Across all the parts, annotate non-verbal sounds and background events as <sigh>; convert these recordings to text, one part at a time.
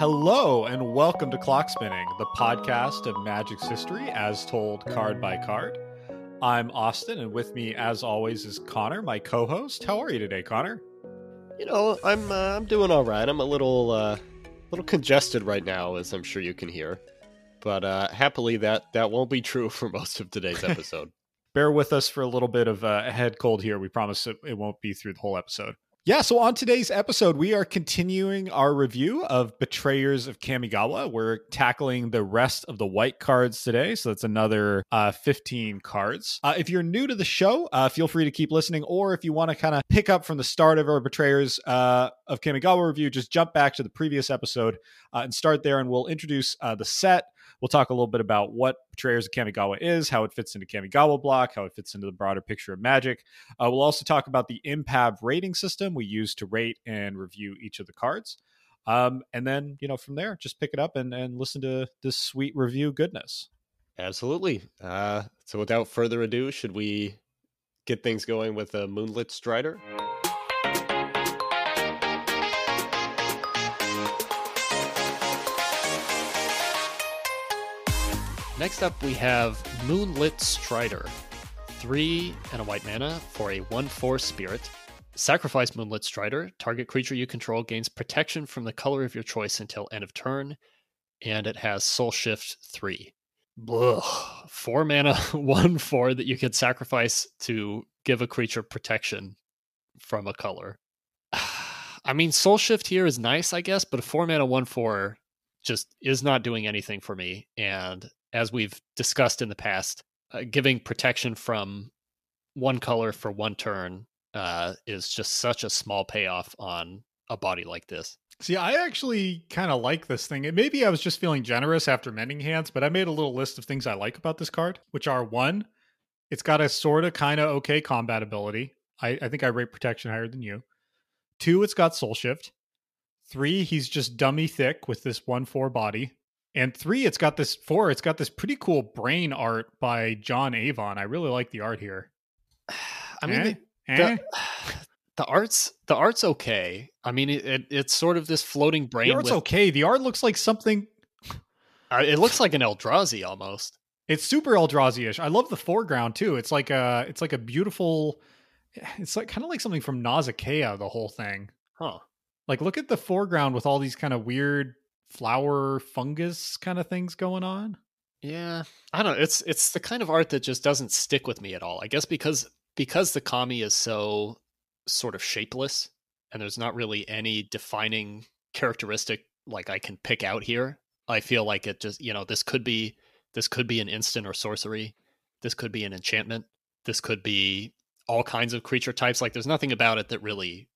Hello, and welcome to Clock Spinning, the podcast of Magic's history as told card by card. I'm Austin, and with me, as always, is Connor, my co-host. How are you today, Connor? You know, I'm uh, I'm doing all right. I'm a little uh, little congested right now, as I'm sure you can hear. But uh, happily, that that won't be true for most of today's <laughs> episode. Bear with us for a little bit of uh, a head cold here. We promise it, it won't be through the whole episode. Yeah, so on today's episode, we are continuing our review of Betrayers of Kamigawa. We're tackling the rest of the white cards today, so that's another uh, 15 cards. Uh, if you're new to the show, uh, feel free to keep listening, or if you want to kind of pick up from the start of our Betrayers uh, of Kamigawa review, just jump back to the previous episode uh, and start there, and we'll introduce uh, the set. We'll talk a little bit about what Betrayers of Kamigawa is, how it fits into Kamigawa block, how it fits into the broader picture of Magic. Uh, we'll also talk about the Impav rating system we use to rate and review each of the cards. Um, and then, you know, from there, just pick it up and, and listen to this sweet review goodness. Absolutely. Uh, so, without further ado, should we get things going with a Moonlit Strider? Next up, we have Moonlit Strider. Three and a white mana for a 1 4 spirit. Sacrifice Moonlit Strider. Target creature you control gains protection from the color of your choice until end of turn. And it has Soul Shift 3. Blah. Four mana, <laughs> 1 4 that you can sacrifice to give a creature protection from a color. <sighs> I mean, Soul Shift here is nice, I guess, but a 4 mana 1 4 just is not doing anything for me. And as we've discussed in the past, uh, giving protection from one color for one turn uh, is just such a small payoff on a body like this. See, I actually kind of like this thing. maybe I was just feeling generous after Mending Hands, but I made a little list of things I like about this card, which are one, it's got a sort of kind of okay combat ability. I, I think I rate protection higher than you. Two, it's got Soul Shift. Three, he's just dummy thick with this one four body. And three, it's got this four, it's got this pretty cool brain art by John Avon. I really like the art here. <sighs> I mean, eh? the, eh? the, <sighs> the, art's the art's okay. I mean, it, it, it's sort of this floating brain. The art's with, okay. The art looks like something. Uh, it looks like an Eldrazi almost. It's super Eldrazi-ish. I love the foreground too. It's like a it's like a beautiful. <sighs> It's like kind of like something from Nausicaa. The whole thing. Huh. Like look at the foreground with all these kind of weird flower fungus kind of things going on. Yeah, I don't know. It's it's the kind of art that just doesn't stick with me at all. I guess because because the kami is so sort of shapeless and there's not really any defining characteristic like I can pick out here. I feel like it just, you know, this could be this could be an instant or sorcery. This could be an enchantment. This could be all kinds of creature types. Like there's nothing about it that really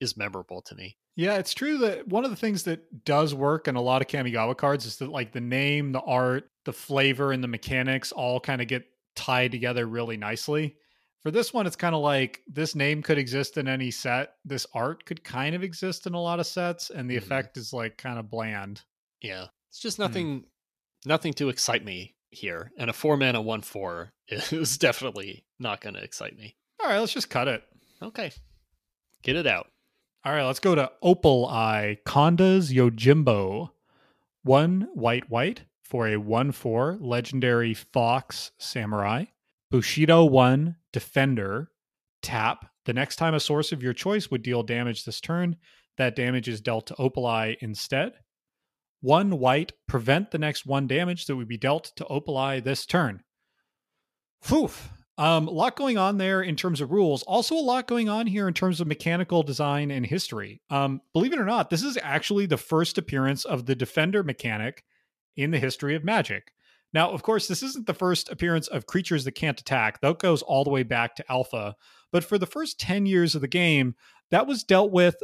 is memorable to me. Yeah, it's true that one of the things that does work in a lot of Kamigawa cards is that like the name, the art, the flavor, and the mechanics all kind of get tied together really nicely. For this one, it's kind of like this name could exist in any set. This art could kind of exist in a lot of sets, and the mm-hmm. effect is like kind of bland. Yeah, it's just hmm. nothing, mm. nothing to excite me here. And a four mana one four <laughs> is definitely not going to excite me. All right, let's just cut it. Okay, get it out. All right, let's go to Opal Eye Konda's Yojimbo. One white white for a 1 4 legendary Fox Samurai. Bushido 1 Defender. Tap. The next time a source of your choice would deal damage this turn, that damage is dealt to Opal Eye instead. One white, prevent the next one damage that would be dealt to Opal Eye this turn. Phew. Um, a lot going on there in terms of rules. Also, a lot going on here in terms of mechanical design and history. Um, believe it or not, this is actually the first appearance of the defender mechanic in the history of Magic. Now, of course, this isn't the first appearance of creatures that can't attack. That goes all the way back to Alpha. But for the first 10 years of the game, that was dealt with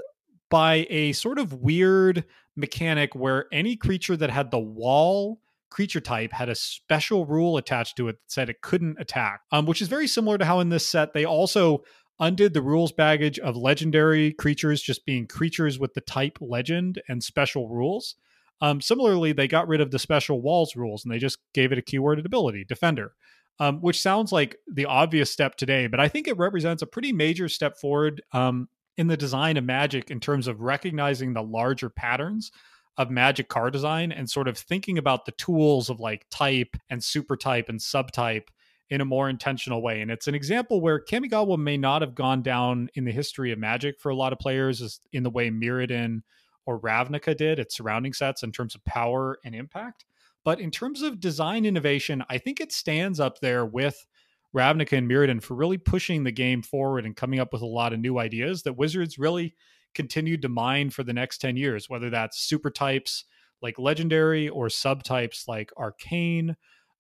by a sort of weird mechanic where any creature that had the wall creature type had a special rule attached to it that said it couldn't attack, um, which is very similar to how in this set they also undid the rules baggage of legendary creatures just being creatures with the type legend and special rules. Um, similarly, they got rid of the special walls rules and they just gave it a keyworded ability, defender, um, which sounds like the obvious step today, but I think it represents a pretty major step forward um, in the design of Magic in terms of recognizing the larger patterns of magic card design and sort of thinking about the tools of like type and super type and subtype in a more intentional way. And it's an example where Kamigawa may not have gone down in the history of Magic for a lot of players as in the way Mirrodin or Ravnica did its surrounding sets in terms of power and impact. But in terms of design innovation, I think it stands up there with Ravnica and Mirrodin for really pushing the game forward and coming up with a lot of new ideas that Wizards really continued to mine for the next 10 years, whether that's super types like Legendary or subtypes like Arcane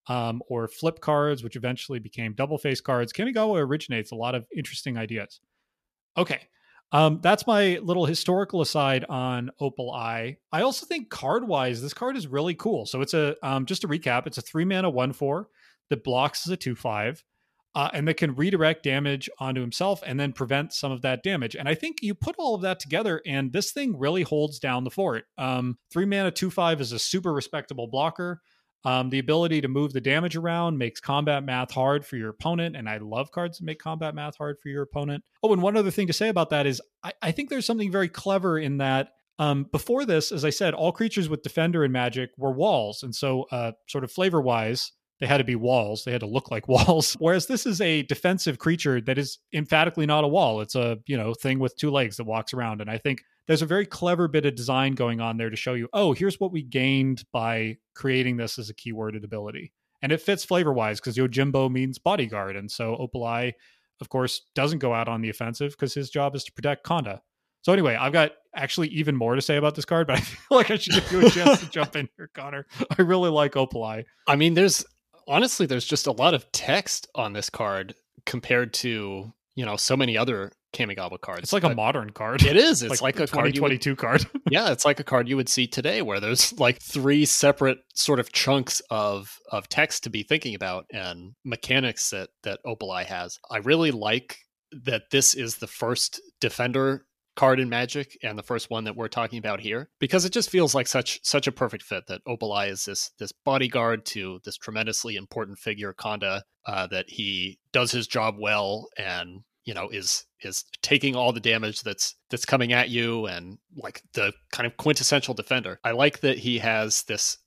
um, or flip cards, which eventually became double face cards. Kamigawa originates a lot of interesting ideas. Okay. Um, that's my little historical aside on Opal Eye. I also think card wise, this card is really cool. So it's a um, just to recap, it's a three mana one four that blocks as a two five uh, and that can redirect damage onto himself and then prevent some of that damage. And I think you put all of that together, and this thing really holds down the fort. Um, three mana, two five is a super respectable blocker. Um, the ability to move the damage around makes combat math hard for your opponent, and I love cards that make combat math hard for your opponent. Oh, and one other thing to say about that is I, I think there's something very clever in that um, before this, as I said, all creatures with Defender and Magic were walls, and so uh, sort of flavor wise, they had to be walls. They had to look like <laughs> walls. Whereas this is a defensive creature that is emphatically not a wall. It's a, you know, thing with two legs that walks around. And I think there's a very clever bit of design going on there to show you, oh, here's what we gained by creating this as a keyworded ability. And it fits flavor wise because Yojimbo means bodyguard. And so Opal Eye, of course, doesn't go out on the offensive because his job is to protect Konda. So anyway, I've got actually even more to say about this card, but <laughs> I feel like I should give you a chance to jump in here, Connor. I really like Opal Eye. I mean, there's honestly, there's just a lot of text on this card compared to you know so many other Kamigawa cards. It's like a modern card. It is. <laughs> It's like, like a 2022 card, card. <laughs> yeah, it's like a card you would see today, where there's like three separate sort of chunks of of text to be thinking about and mechanics that that Opal has. I really like that this is the first defender card in Magic and the first one that we're talking about here because it just feels like such such a perfect fit that Opal Eye is this this bodyguard to this tremendously important figure Konda uh, that he does his job well and you know is is taking all the damage that's that's coming at you and like the kind of quintessential defender. I like that he has this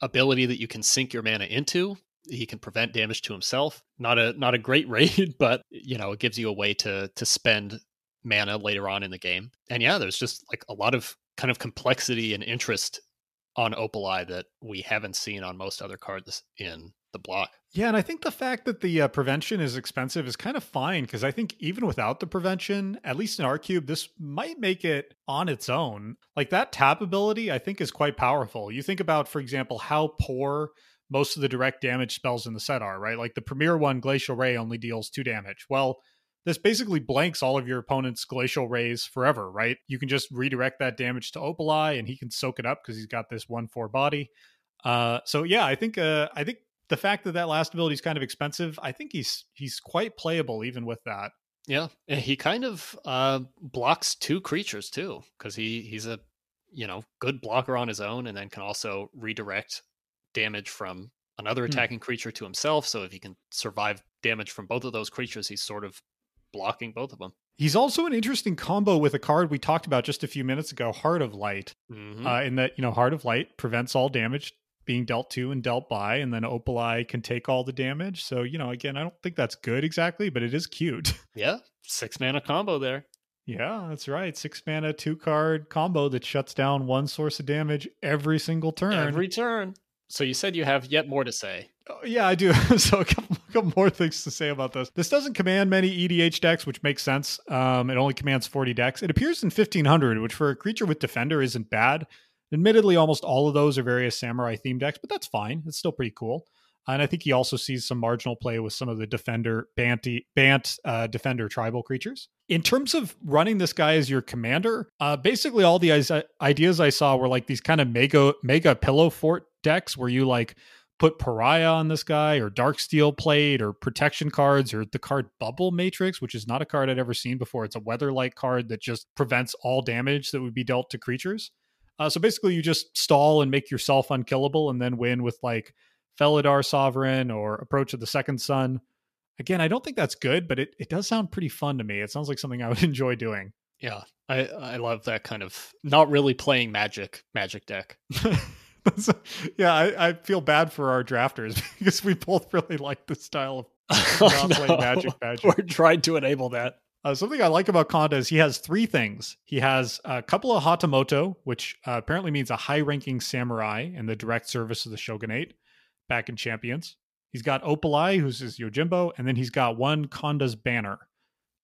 ability that you can sink your mana into he can prevent damage to himself not a not a great <laughs> raid but you know it gives you a way to to spend mana later on in the game. And yeah, there's just like a lot of kind of complexity and interest on Opal Eye that we haven't seen on most other cards in the block. Yeah, and I think the fact that the uh, prevention is expensive is kind of fine because I think even without the prevention, at least in our cube, this might make it on its own. Like that tap ability, I think is quite powerful. You think about, for example, how poor most of the direct damage spells in the set are, right? Like the premier one, Glacial Ray, only deals two damage. Well, this basically blanks all of your opponent's glacial rays forever, right? You can just redirect that damage to Opal Eye and he can soak it up because he's got this one four body. Uh, so yeah, I think uh, I think the fact that that last ability is kind of expensive, I think he's he's quite playable even with that. Yeah, he kind of uh, blocks two creatures too because he he's a you know good blocker on his own and then can also redirect damage from another hmm. attacking hmm. creature to himself. So if he can survive damage from both of those creatures, he's sort of blocking both of them. He's also an interesting combo with a card we talked about just a few minutes ago, Heart of Light. Mm-hmm. Uh, in that, you know, Heart of Light prevents all damage being dealt to and dealt by, and then Opal Eye can take all the damage. So, you know, again, I don't think that's good exactly, but it is cute. <laughs> Yeah, six mana combo there. Yeah, that's right. Six mana, two card combo that shuts down one source of damage every single turn. Every turn. So you said you have yet more to say. Oh, yeah, I do. <laughs> so a couple, a <laughs> couple, more things to say about this. This doesn't command many EDH decks, which makes sense. Um, it only commands 40 decks. It appears in 1500, which for a creature with Defender isn't bad. Admittedly, almost all of those are various samurai theme decks, but that's fine. It's still pretty cool. And I think he also sees some marginal play with some of the defender Banty Bant uh, defender tribal creatures. In terms of running this guy as your commander, uh, basically all the ideas I saw were like these kind of mega mega pillow fort decks where you like put pariah on this guy or Darksteel Plate or protection cards or the card bubble matrix which is not a card i'd ever seen before it's a Weatherlight card that just prevents all damage that would be dealt to creatures uh, so basically you just stall and make yourself unkillable and then win with like felidar sovereign or approach of the second sun again i don't think that's good but it, it does sound pretty fun to me it sounds like something i would <laughs> enjoy doing Yeah, I I love that kind of not really playing magic magic deck. <laughs> yeah, I, I, feel bad for our drafters <laughs> because we both really like the style of not no. playing magic magic. We're trying to enable that. Uh, something I like about Konda is he has three things. He has a couple of Hatamoto, which uh, apparently means a high-ranking samurai in the direct service of the shogunate back in Champions. He's got Opal Eye, who's his Yojimbo, and then he's got one Konda's banner.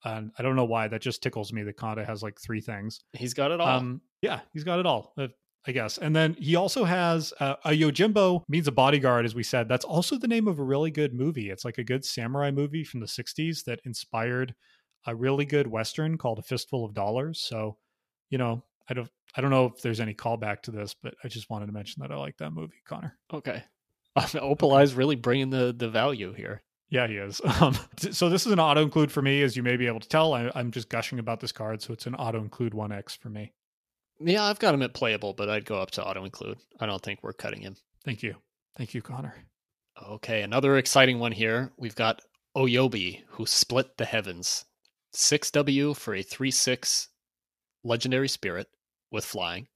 And I don't know why that just tickles me that Konda has like three things. He's got it all. Um, yeah, he's got it all. Uh, I guess. And then he also has uh, a Yojimbo means a bodyguard, as we said. That's also the name of a really good movie. It's like a good samurai movie from the 60s that inspired a really good Western called A Fistful of Dollars. So, you know, I don't I don't know if there's any callback to this, but I just wanted to mention that I like that movie, Connor. Okay. <laughs> Opal Eye's really bringing the, the value here. Yeah, he is. <laughs> Um, so this is an auto include for me, as you may be able to tell. I, I'm just gushing about this card, so it's an auto include 1x for me. Yeah, I've got him at playable, but I'd go up to auto include. I don't think we're cutting him. Thank you. Thank you, Connor. Okay, another exciting one here. We've got Oyobi, who split the heavens. 6W for a 3 6 legendary spirit with flying.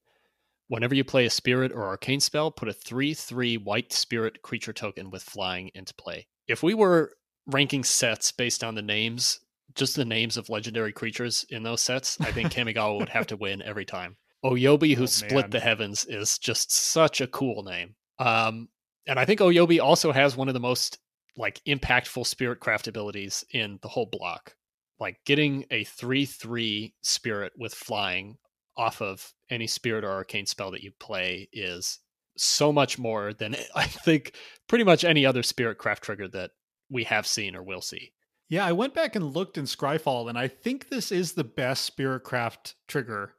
Whenever you play a spirit or arcane spell, put a 3 3 white spirit creature token with flying into play. If we were ranking sets based on the names, just the names of legendary creatures in those sets, I think <laughs> Kamigawa would have to win every time. Oyobi, who Oh, split the heavens, is just such a cool name. Um, and I think Oyobi also has one of the most like impactful spirit craft abilities in the whole block. Like getting a three three spirit with flying off of any spirit or arcane spell that you play is so much more than <laughs> I think pretty much any other spirit craft trigger that we have seen or will see. Yeah, I went back and looked in Scryfall, and I think this is the best spirit craft trigger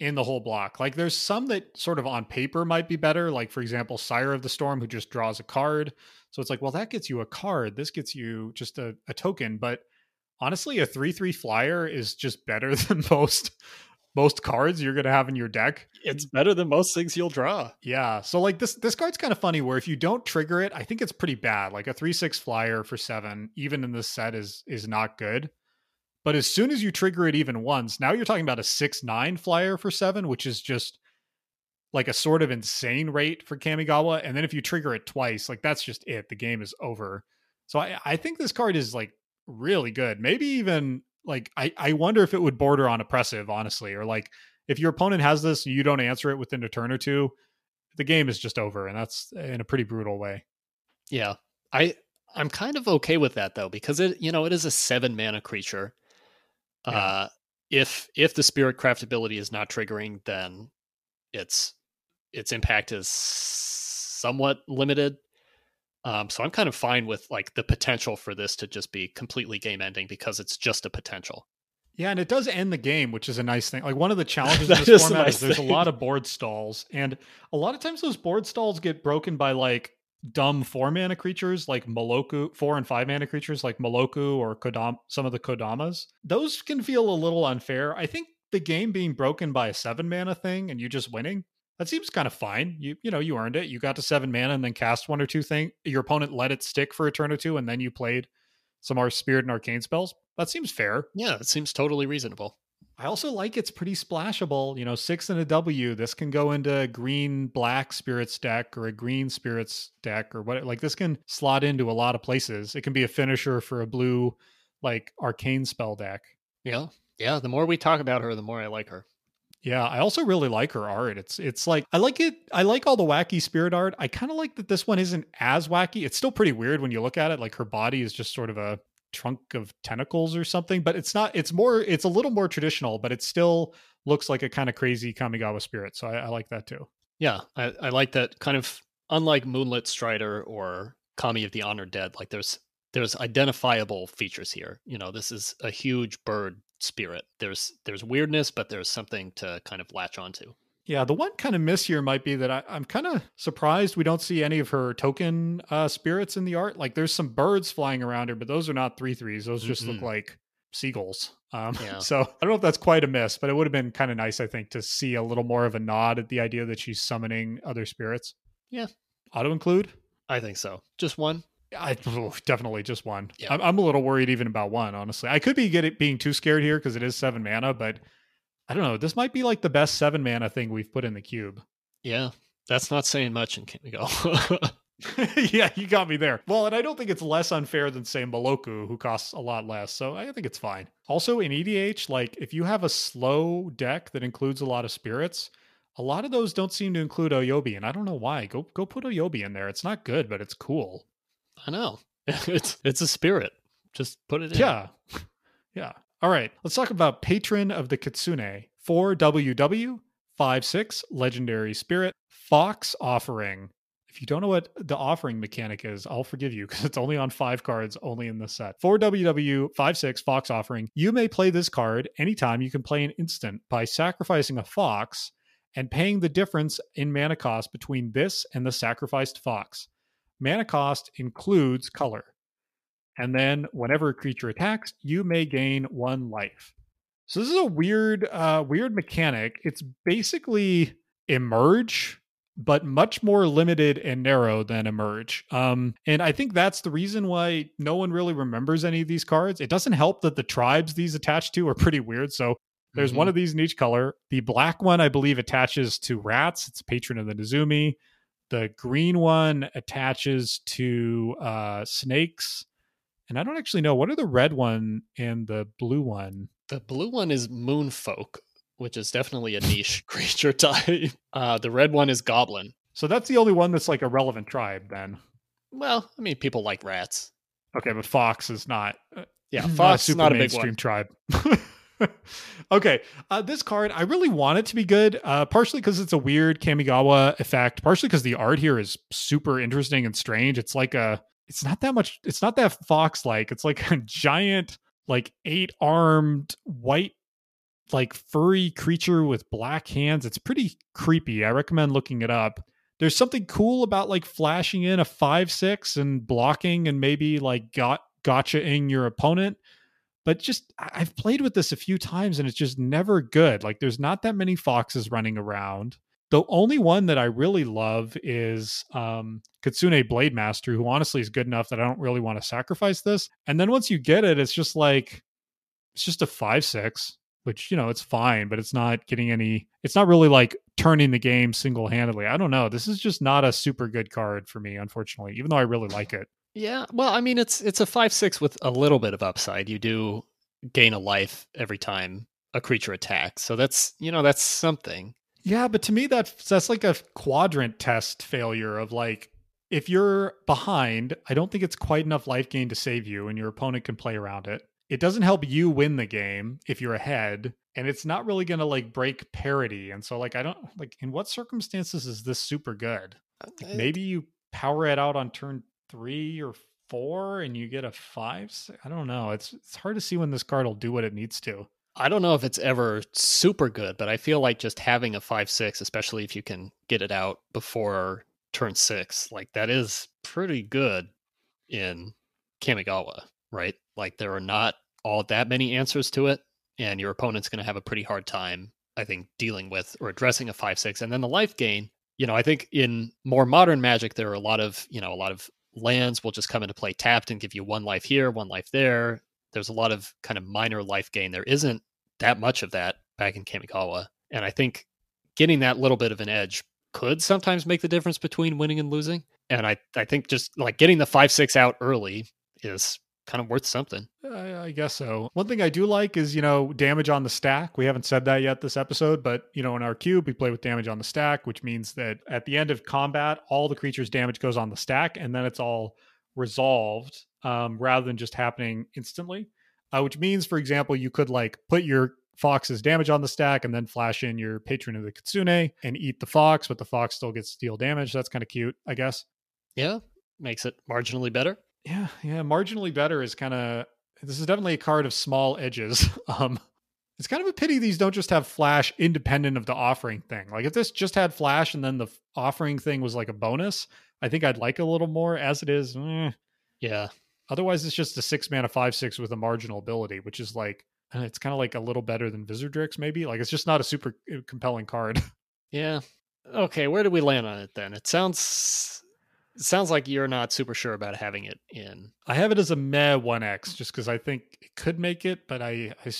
in the whole block. Like, there's some that sort of on paper might be better. Like, for example, Sire of the Storm, who just draws a card. So it's like, well, that gets you a card. This gets you just a, a token. But honestly, a 3 3 flyer is just better <laughs> than most most cards you're going to have in your deck. It's better than most things you'll draw. Yeah. So like this this card's kind of funny where if you don't trigger it, I think it's pretty bad. Like a 3/6 flyer for 7 even in this set is is not good. But as soon as you trigger it even once, now you're talking about a 6/9 flyer for 7, which is just like a sort of insane rate for Kamigawa and then if you trigger it twice, like that's just it. The game is over. So I I think this card is like really good. Maybe even like I I wonder if it would border on oppressive honestly or like if your opponent has this and you don't answer it within a turn or two, the game is just over, and that's in a pretty brutal way. Yeah. I I'm kind of okay with that though because it you know it is a 7 mana creature. Yeah. Uh if if the spirit craft ability is not triggering then its its impact is somewhat limited. Um so I'm kind of fine with like the potential for this to just be completely game ending because it's just a potential. Yeah, and it does end the game, which is a nice thing. Like one of the <laughs> challenges in this is format nice is there's thing. a lot of board stalls, and a lot of times those board stalls get broken by like dumb four mana creatures like Meloku, four and five mana creatures like Meloku or Kodam, some of the Kodamas. Those can feel a little unfair. I think the game being broken by a seven mana thing and you just winning, that seems kind of fine. You you know you earned it. You got to seven mana and then cast one or two thing. Your opponent let it stick for a turn or two, and then you played some our spirit and arcane spells. That seems fair. Yeah, it seems totally reasonable. I also like it's pretty splashable. You know, six and a W. This can go into a green black spirits deck or a green spirits deck or what. Like this can slot into a lot of places. It can be a finisher for a blue, like arcane spell deck. Yeah. Yeah, the more we talk about her the more I like her. Yeah, I also really like her art. It's it's like I like it. I like all the wacky spirit art. I kind of like that this one isn't as wacky. It's still pretty weird when you look at it. Like her body is just sort of a trunk of tentacles or something, but it's not. It's more. It's a little more traditional, but it still looks like a kind of crazy Kamigawa spirit. So I, I like that too. Yeah, I, I like that kind of unlike Moonlit Strider or Kami of the Honored Dead, like there's there's identifiable features here. You know, this is a huge bird spirit. There's there's weirdness, but there's something to kind of latch onto. Yeah, the one kind of miss here might be that I, I'm kind of surprised we don't see any of her token uh, spirits in the art. Like, there's some birds flying around her, but those are not three threes. Those just look Mm-mm. like seagulls. Um, <laughs> Yeah. So I don't know if that's quite a miss, but it would have been kind of nice, I think, to see a little more of a nod at the idea that she's summoning other spirits. Yeah. Auto include? I think so. Just one. I definitely just one. Yeah. I'm, I'm a little worried even about one, honestly. I could be getting being too scared here because it is seven mana, but I don't know. This might be like the best seven mana thing we've put in the cube. Yeah, that's not saying much in Kamigawa. <laughs> <laughs> yeah, you got me there. Well, and I don't think it's less unfair than say Meloku, who costs a lot less. So I think it's fine. Also in EDH, like if you have a slow deck that includes a lot of spirits, a lot of those don't seem to include Oyobi, and I don't know why. Go go put Oyobi in there. It's not good, but it's cool. I know. <laughs> It's it's a spirit. Just put it in. Yeah. Yeah. All right. Let's talk about Patron of the Kitsune. 4WW, 5 6, Legendary Spirit, Fox Offering. If you don't know what the offering mechanic is, I'll forgive you because it's only on five cards, only in this set. 4WW, 5 6, Fox Offering. You may play this card anytime you can play an instant by sacrificing a fox and paying the difference in mana cost between this and the sacrificed fox. Mana cost includes color. And then whenever a creature attacks, you may gain one life. So this is a weird, uh, weird mechanic. It's basically emerge, but much more limited and narrow than emerge. Um, and I think that's the reason why no one really remembers any of these cards. It doesn't help that the tribes these attach to are pretty weird. So there's Mhm. one of these in each color. The black one, I believe, attaches to rats. It's patron of the Nezumi. The green one attaches to uh, snakes. And I don't actually know what are the red one and the blue one. The blue one is Moonfolk, which is definitely a niche <laughs> creature type. Uh, the red one is Goblin. So that's the only one that's like a relevant tribe then. Well, I mean, people like rats. Okay, but Fox is not. uh, Yeah, <laughs> not a Fox is super not a big mainstream one. tribe. <laughs> <laughs> okay, uh, this card I really want it to be good. Uh, partially because it's a weird Kamigawa effect. Partially because the art here is super interesting and strange. It's like a. It's not that much. It's not that fox like. It's like <laughs> a giant, like eight armed white, like furry creature with black hands. It's pretty creepy. I recommend looking it up. There's something cool about like flashing in a five six and blocking and maybe like got gotchaing your opponent but just I've played with this a few times and it's just never good. Like there's not that many foxes running around. The only one that I really love is um, Kitsune Blademaster, who honestly is good enough that I don't really want to sacrifice this. And then once you get it, it's just like it's just a five six, which you know it's fine, but it's not getting any. It's not really like turning the game single handedly. I don't know. This is just not a super good card for me, unfortunately. Even though I really like it. Yeah, well, I mean, it's it's a five six with a little bit of upside. You do gain a life every time a creature attacks, so that's you know that's something. Yeah, but to me that that's like a quadrant test failure of like if you're behind, I don't think it's quite enough life gain to save you and your opponent can play around it. It doesn't help you win the game if you're ahead and it's not really going to like break parity. And so like I don't like in what circumstances is this super good? Uh, like, maybe you power it out on turn 3 or 4 and you get a 5. i don't know. It's it's hard to see when this card will do what it needs to. I don't know if it's ever super good, but I feel like just having a five six, especially if you can get it out before turn six, like that is pretty good in Kamigawa, right? Like there are not all that many answers to it, and your opponent's going to have a pretty hard time, I think, dealing with or addressing a five six, and then the life gain. You know, I think in more modern Magic, there are a lot of you know a lot of lands will just come into play tapped and give you one life here, one life there. There's a lot of kind of minor life gain. There isn't that much of that back in Kamigawa. And I think getting that little bit of an edge could sometimes make the difference between winning and losing. And I, I think just like getting the five six out early is kind of worth something. I, I guess so. One thing I do like is, you know, damage on the stack. We haven't said that yet this episode, but, you know, in our cube, we play with damage on the stack, which means that at the end of combat, all the creatures' damage goes on the stack and then it's all resolved um, rather than just happening instantly. Uh, which means, for example, you could like put your fox's damage on the stack and then flash in your patron of the kitsune and eat the fox, but the fox still gets deal damage. That's kind of cute, I guess. Yeah. Makes it marginally better. Yeah, yeah. Marginally better is kind of this is definitely a card of small edges. <laughs> um, it's kind of a pity these don't just have flash independent of the offering thing. Like if this just had flash and then the offering thing was like a bonus, I think I'd like a little more. As it is, eh. Yeah. otherwise it's just a six mana five six with a marginal ability, which is like it's kind of like a little better than Vizzerdrix, maybe. Like it's just not a super uh, compelling card. <laughs> Yeah. Okay. Where do we land on it then? It sounds, it sounds like you're not super sure about having it in. I have it as a meh one X just because I think it could make it, but I, I,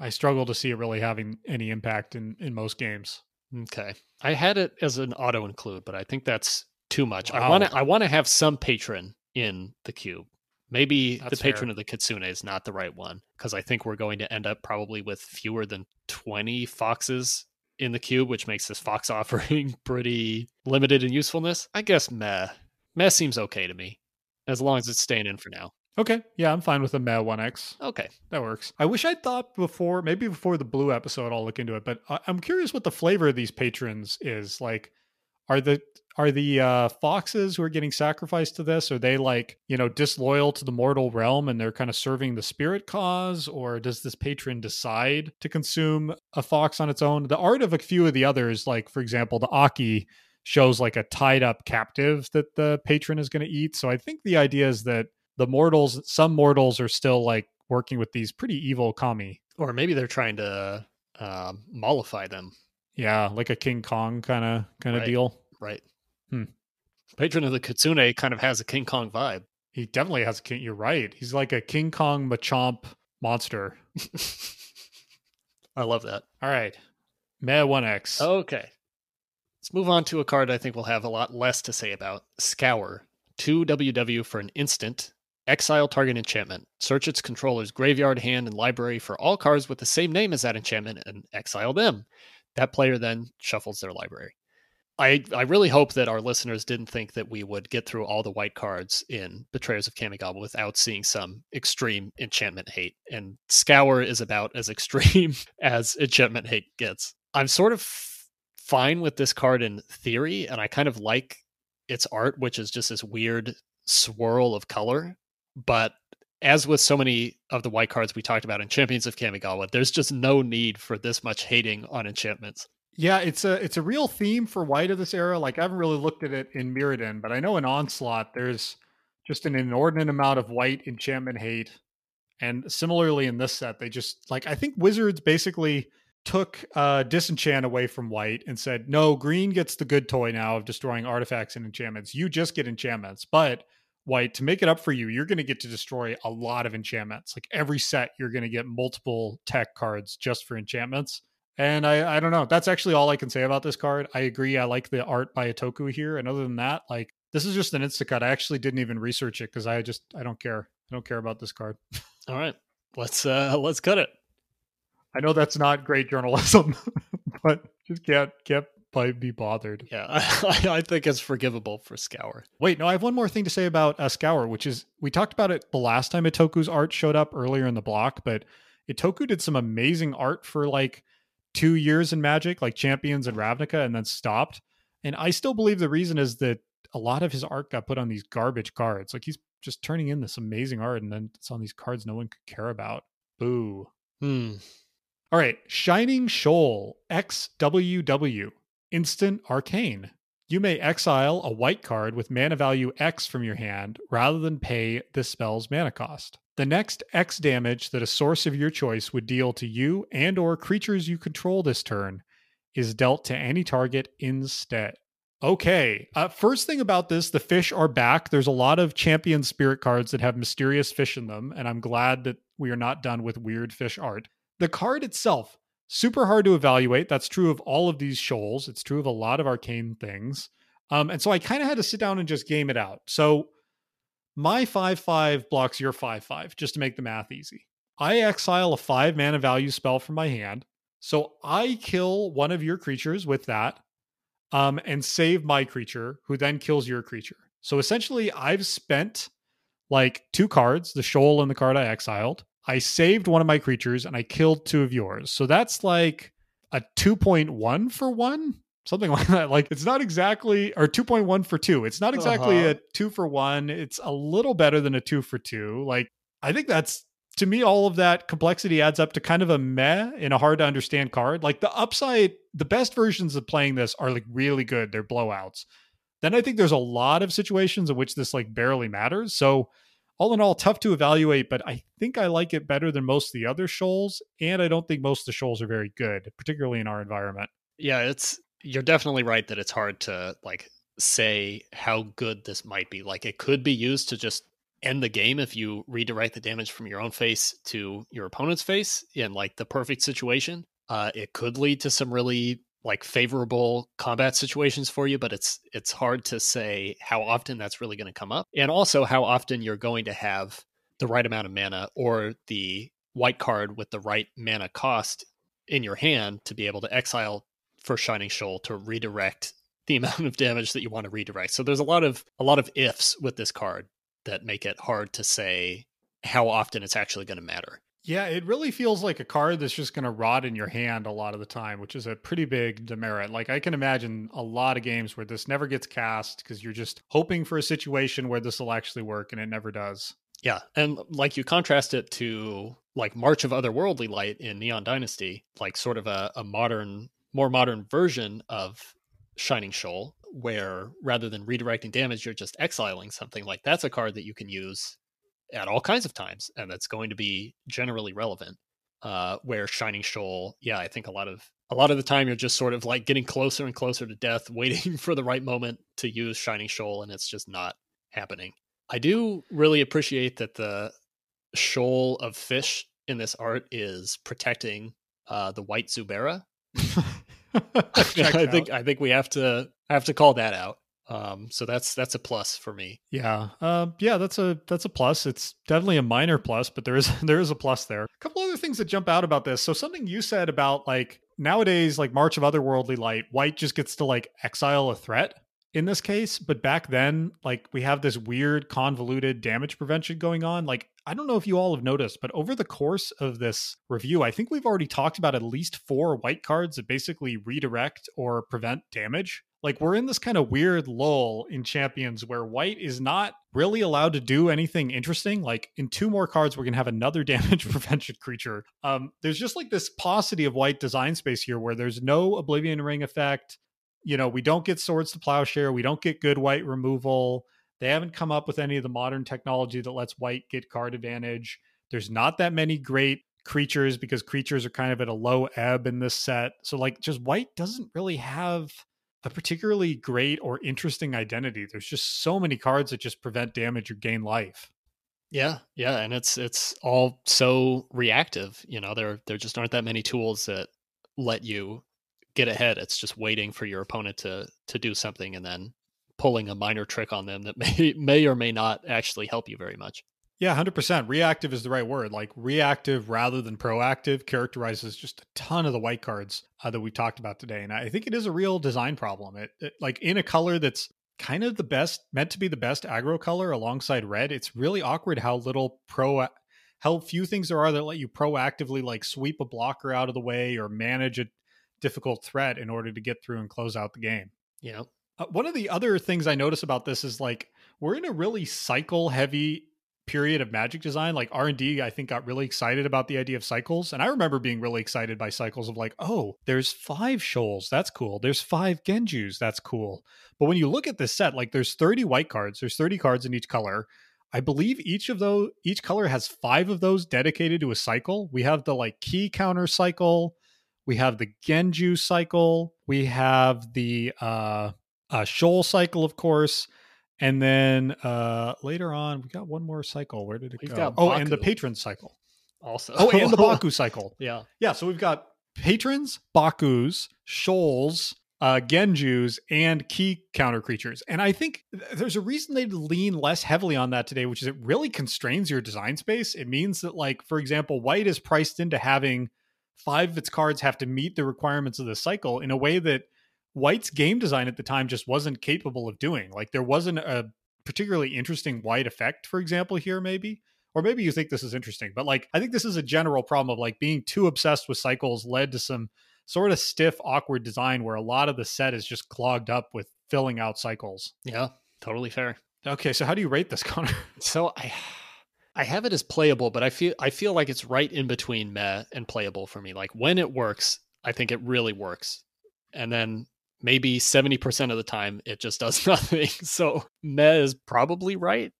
I struggle to see it really having any impact in in most games. Okay. I had it as an auto include, but I think that's too much. I want to I want to have some patron in the cube. Maybe That's the patron fair. of the kitsune is not the right one because I think we're going to end up probably with fewer than 20 foxes in the cube, which makes this fox <laughs> offering pretty limited in usefulness. I guess meh. Meh seems okay to me as long as it's staying in for now. Okay, yeah, I'm fine with the Meh 1X. Okay. That works. I wish I'd thought before, maybe before the blue episode, I'll look into it. But I- I'm curious what the flavor of these patrons is. Like, are the are the uh, foxes who are getting sacrificed to this? Are they like you know disloyal to the mortal realm and they're kind of serving the spirit cause, or does this patron decide to consume a fox on its own? The art of a few of the others, like for example, the Akki shows like a tied up captive that the patron is going to eat. So I think the idea is that the mortals, some mortals are still like working with these pretty evil kami. Or maybe they're trying to um, mollify them, Yeah, like a King Kong kind of kind of Right. deal. right? Hmm. Patron of the kitsune kind of has a King Kong vibe. He definitely has a king. You're right. He's like a King Kong Machamp monster. <laughs> I love that. All right, Meh 1X. Okay. Let's move on to a card I think we'll have a lot less to say about. Scour. 2 WW for an instant. Exile target enchantment. Search its controller's graveyard, hand, and library for all cards with the same name as that enchantment and exile them. That player then shuffles their library. I, I really hope that our listeners didn't think that we would get through all the white cards in Betrayers of Kamigawa without seeing some extreme enchantment hate. And Scour is about as <laughs> extreme as enchantment hate gets. I'm sort of fine with this card in theory, and I kind of like its art, which is just this weird swirl of color. But as with so many of the white cards we talked about in Champions of Kamigawa, there's just no need for this much hating on enchantments. Yeah, it's a it's a real theme for white of this era. Like I haven't really looked at it in Mirrodin, but I know in Onslaught there's just an inordinate amount of white enchantment hate. And similarly in this set, they just like I think Wizards basically took uh disenchant away from white and said, "No, green gets the good toy now of destroying artifacts and enchantments. You just get enchantments." But white to make it up for you, you're going to get to destroy a lot of enchantments. Like every set you're going to get multiple tech cards just for enchantments. And I, I don't know. That's actually all I can say about this card. I agree. I like the art by Ittoku here. And other than that, like this is just an instacut. I actually didn't even research it because I just I don't care. I don't care about this card. All right, let's uh let's cut it. I know that's not great journalism, <laughs> but just can't can't bi- be bothered. Yeah, <laughs> I, I think it's forgivable for Scour. Wait, no, I have one more thing to say about uh, Scour, which is we talked about it the last time Ittoku's art showed up earlier in the block, but Ittoku did some amazing art for like two years in Magic, like Champions and Ravnica, and then stopped. And I still believe the reason is that a lot of his art got put on these garbage cards. Like he's just turning in this amazing art, and then it's on these cards no one could care about. Boo. Hmm. All right, Shining Shoal XWW Instant Arcane. You may exile a white card with mana value X from your hand rather than pay this spell's mana cost. The next X damage that a source of your choice would deal to you and or creatures you control this turn is dealt to any target instead. Okay. Uh, first thing about this, the fish are back. There's a lot of champion spirit cards that have mysterious fish in them, and I'm glad that we are not done with weird fish art. The card itself, super hard to evaluate. That's true of all of these shoals. It's true of a lot of arcane things. Um, and so I kind of had to sit down and just game it out. So my 5 5 blocks your 5 5, just to make the math easy. I exile a 5 mana value spell from my hand. So I kill one of your creatures with that um, and save my creature, who then kills your creature. So essentially, I've spent like two cards, the shoal and the card I exiled. I saved one of my creatures and I killed two of yours. So that's like a 2.1 for one, something <laughs> like that. Like it's not exactly, or 2.1 for two. It's not exactly Uh-huh. a two for one. It's a little better than a two for two. Like I think that's, to me, all of that complexity adds up to kind of a meh in a hard to understand card. Like the upside, the best versions of playing this are like really good. They're blowouts. Then I think there's a lot of situations in which this like barely matters. So all in all, tough to evaluate, but I think I like it better than most of the other shoals. And I don't think most of the shoals are very good, particularly in our environment. Yeah, it's you're definitely right that it's hard to like say how good this might be. Like it could be used to just end the game if you redirect the damage from your own face to your opponent's face in like the perfect situation. Uh, it could lead to some really like favorable combat situations for you, but it's it's hard to say how often that's really going to come up, and also how often you're going to have the right amount of mana or the white card with the right mana cost in your hand to be able to exile for Shining Shoal to redirect the <laughs> amount of damage that you want to redirect. So there's a lot of a lot of ifs with this card that make it hard to say how often it's actually going to matter. Yeah, it really feels like a card that's just going to rot in your hand a lot of the time, which is a pretty big demerit. Like I can imagine a lot of games where this never gets cast because you're just hoping for a situation where this will actually work and it never does. Yeah, and like you contrast it to like March of Otherworldly Light in Neon Dynasty, like sort of a, a modern, more modern version of Shining Shoal, where rather than redirecting damage, you're just exiling something. Like that's a card that you can use at all kinds of times, and that's going to be generally relevant. Uh, where Shining Shoal, yeah, I think a lot of a lot of the time you're just sort of like getting closer and closer to death, <laughs> waiting for the right moment to use Shining Shoal, and it's just not happening. I do really appreciate that the shoal of fish in this art is protecting uh, the white Zubera. <laughs> <laughs> I think I think we have to have to call that out. Um, so that's that's a plus for me. Yeah, uh, yeah, that's a that's a plus. It's definitely a minor plus, but there is <laughs> there is a plus there. A couple other things that jump out about this. So something you said about like nowadays, like March of Otherworldly Light, white just gets to like exile a threat in this case, but back then, like we have this weird convoluted damage prevention going on. Like, I don't know if you all have noticed, but over the course of this review, I think we've already talked about at least four white cards that basically redirect or prevent damage. Like, we're in this kind of weird lull in champions where white is not really allowed to do anything interesting. Like, in two more cards, we're going to have another <laughs> damage prevention creature. Um, there's just like this paucity of white design space here where there's no Oblivion Ring effect you know, we don't get swords to plowshare, we don't get good white removal. They haven't come up with any of the modern technology that lets white get card advantage. There's not that many great creatures because creatures are kind of at a low ebb in this set. So like just white doesn't really have a particularly great or interesting identity. There's just so many cards that just prevent damage or gain life. Yeah, yeah, and it's it's all so reactive. You know, there there just aren't that many tools that let you get ahead. It's just waiting for your opponent to to do something and then pulling a minor trick on them that <laughs> may may or may not actually help you very much. Yeah, 100%. Reactive is the right word. Like reactive rather than proactive characterizes just a ton of the white cards uh, that we talked about today. And I think it is a real design problem. It, it, like in a color that's kind of the best meant to be the best aggro color alongside red, it's really awkward how little pro how few things there are that let you proactively like sweep a blocker out of the way or manage a difficult threat in order to get through and close out the game. Yeah. Uh, one of the other things I notice about this is like we're in a really cycle heavy period of magic design like r&d i think got really excited about the idea of cycles. And i remember being really excited by cycles of like oh there's five shoals that's cool. There's five genjus that's cool. But when you look at this set like there's 30 white cards there's 30 cards in each color. I believe each of those each color has five of those dedicated to a cycle. We have the like key counter cycle. We have the Genju cycle, we have the uh, uh, Shoal cycle, of course, and then uh, later on we got one more cycle. Where did it We've go? oh, Baku. and the patron cycle. Also, Oh, and the <laughs> Baku cycle. yeah, Yeah, so we've got patrons, Bakus, Shoals, uh, Genjus, and key counter creatures. And I think th- there's a reason they lean less heavily on that today, which is it really constrains your design space. It means that, like, for example, white is priced into having five of its cards have to meet the requirements of the cycle in a way that White's game design at the time just wasn't capable of doing. Like there wasn't a particularly interesting white effect, for example, here maybe. Or maybe you think this is interesting, but like I think this is a general problem of like being too obsessed with cycles led to some sort of stiff, awkward design where a lot of the set is just clogged up with filling out cycles. yeah, totally fair. Okay, so how do you rate this, <laughs> Connor? So I I have it as playable, but I feel I feel like it's right in between meh and playable for me. Like when it works, I think it really works. And then maybe 70% of the time it just does <laughs> nothing. So meh is probably right.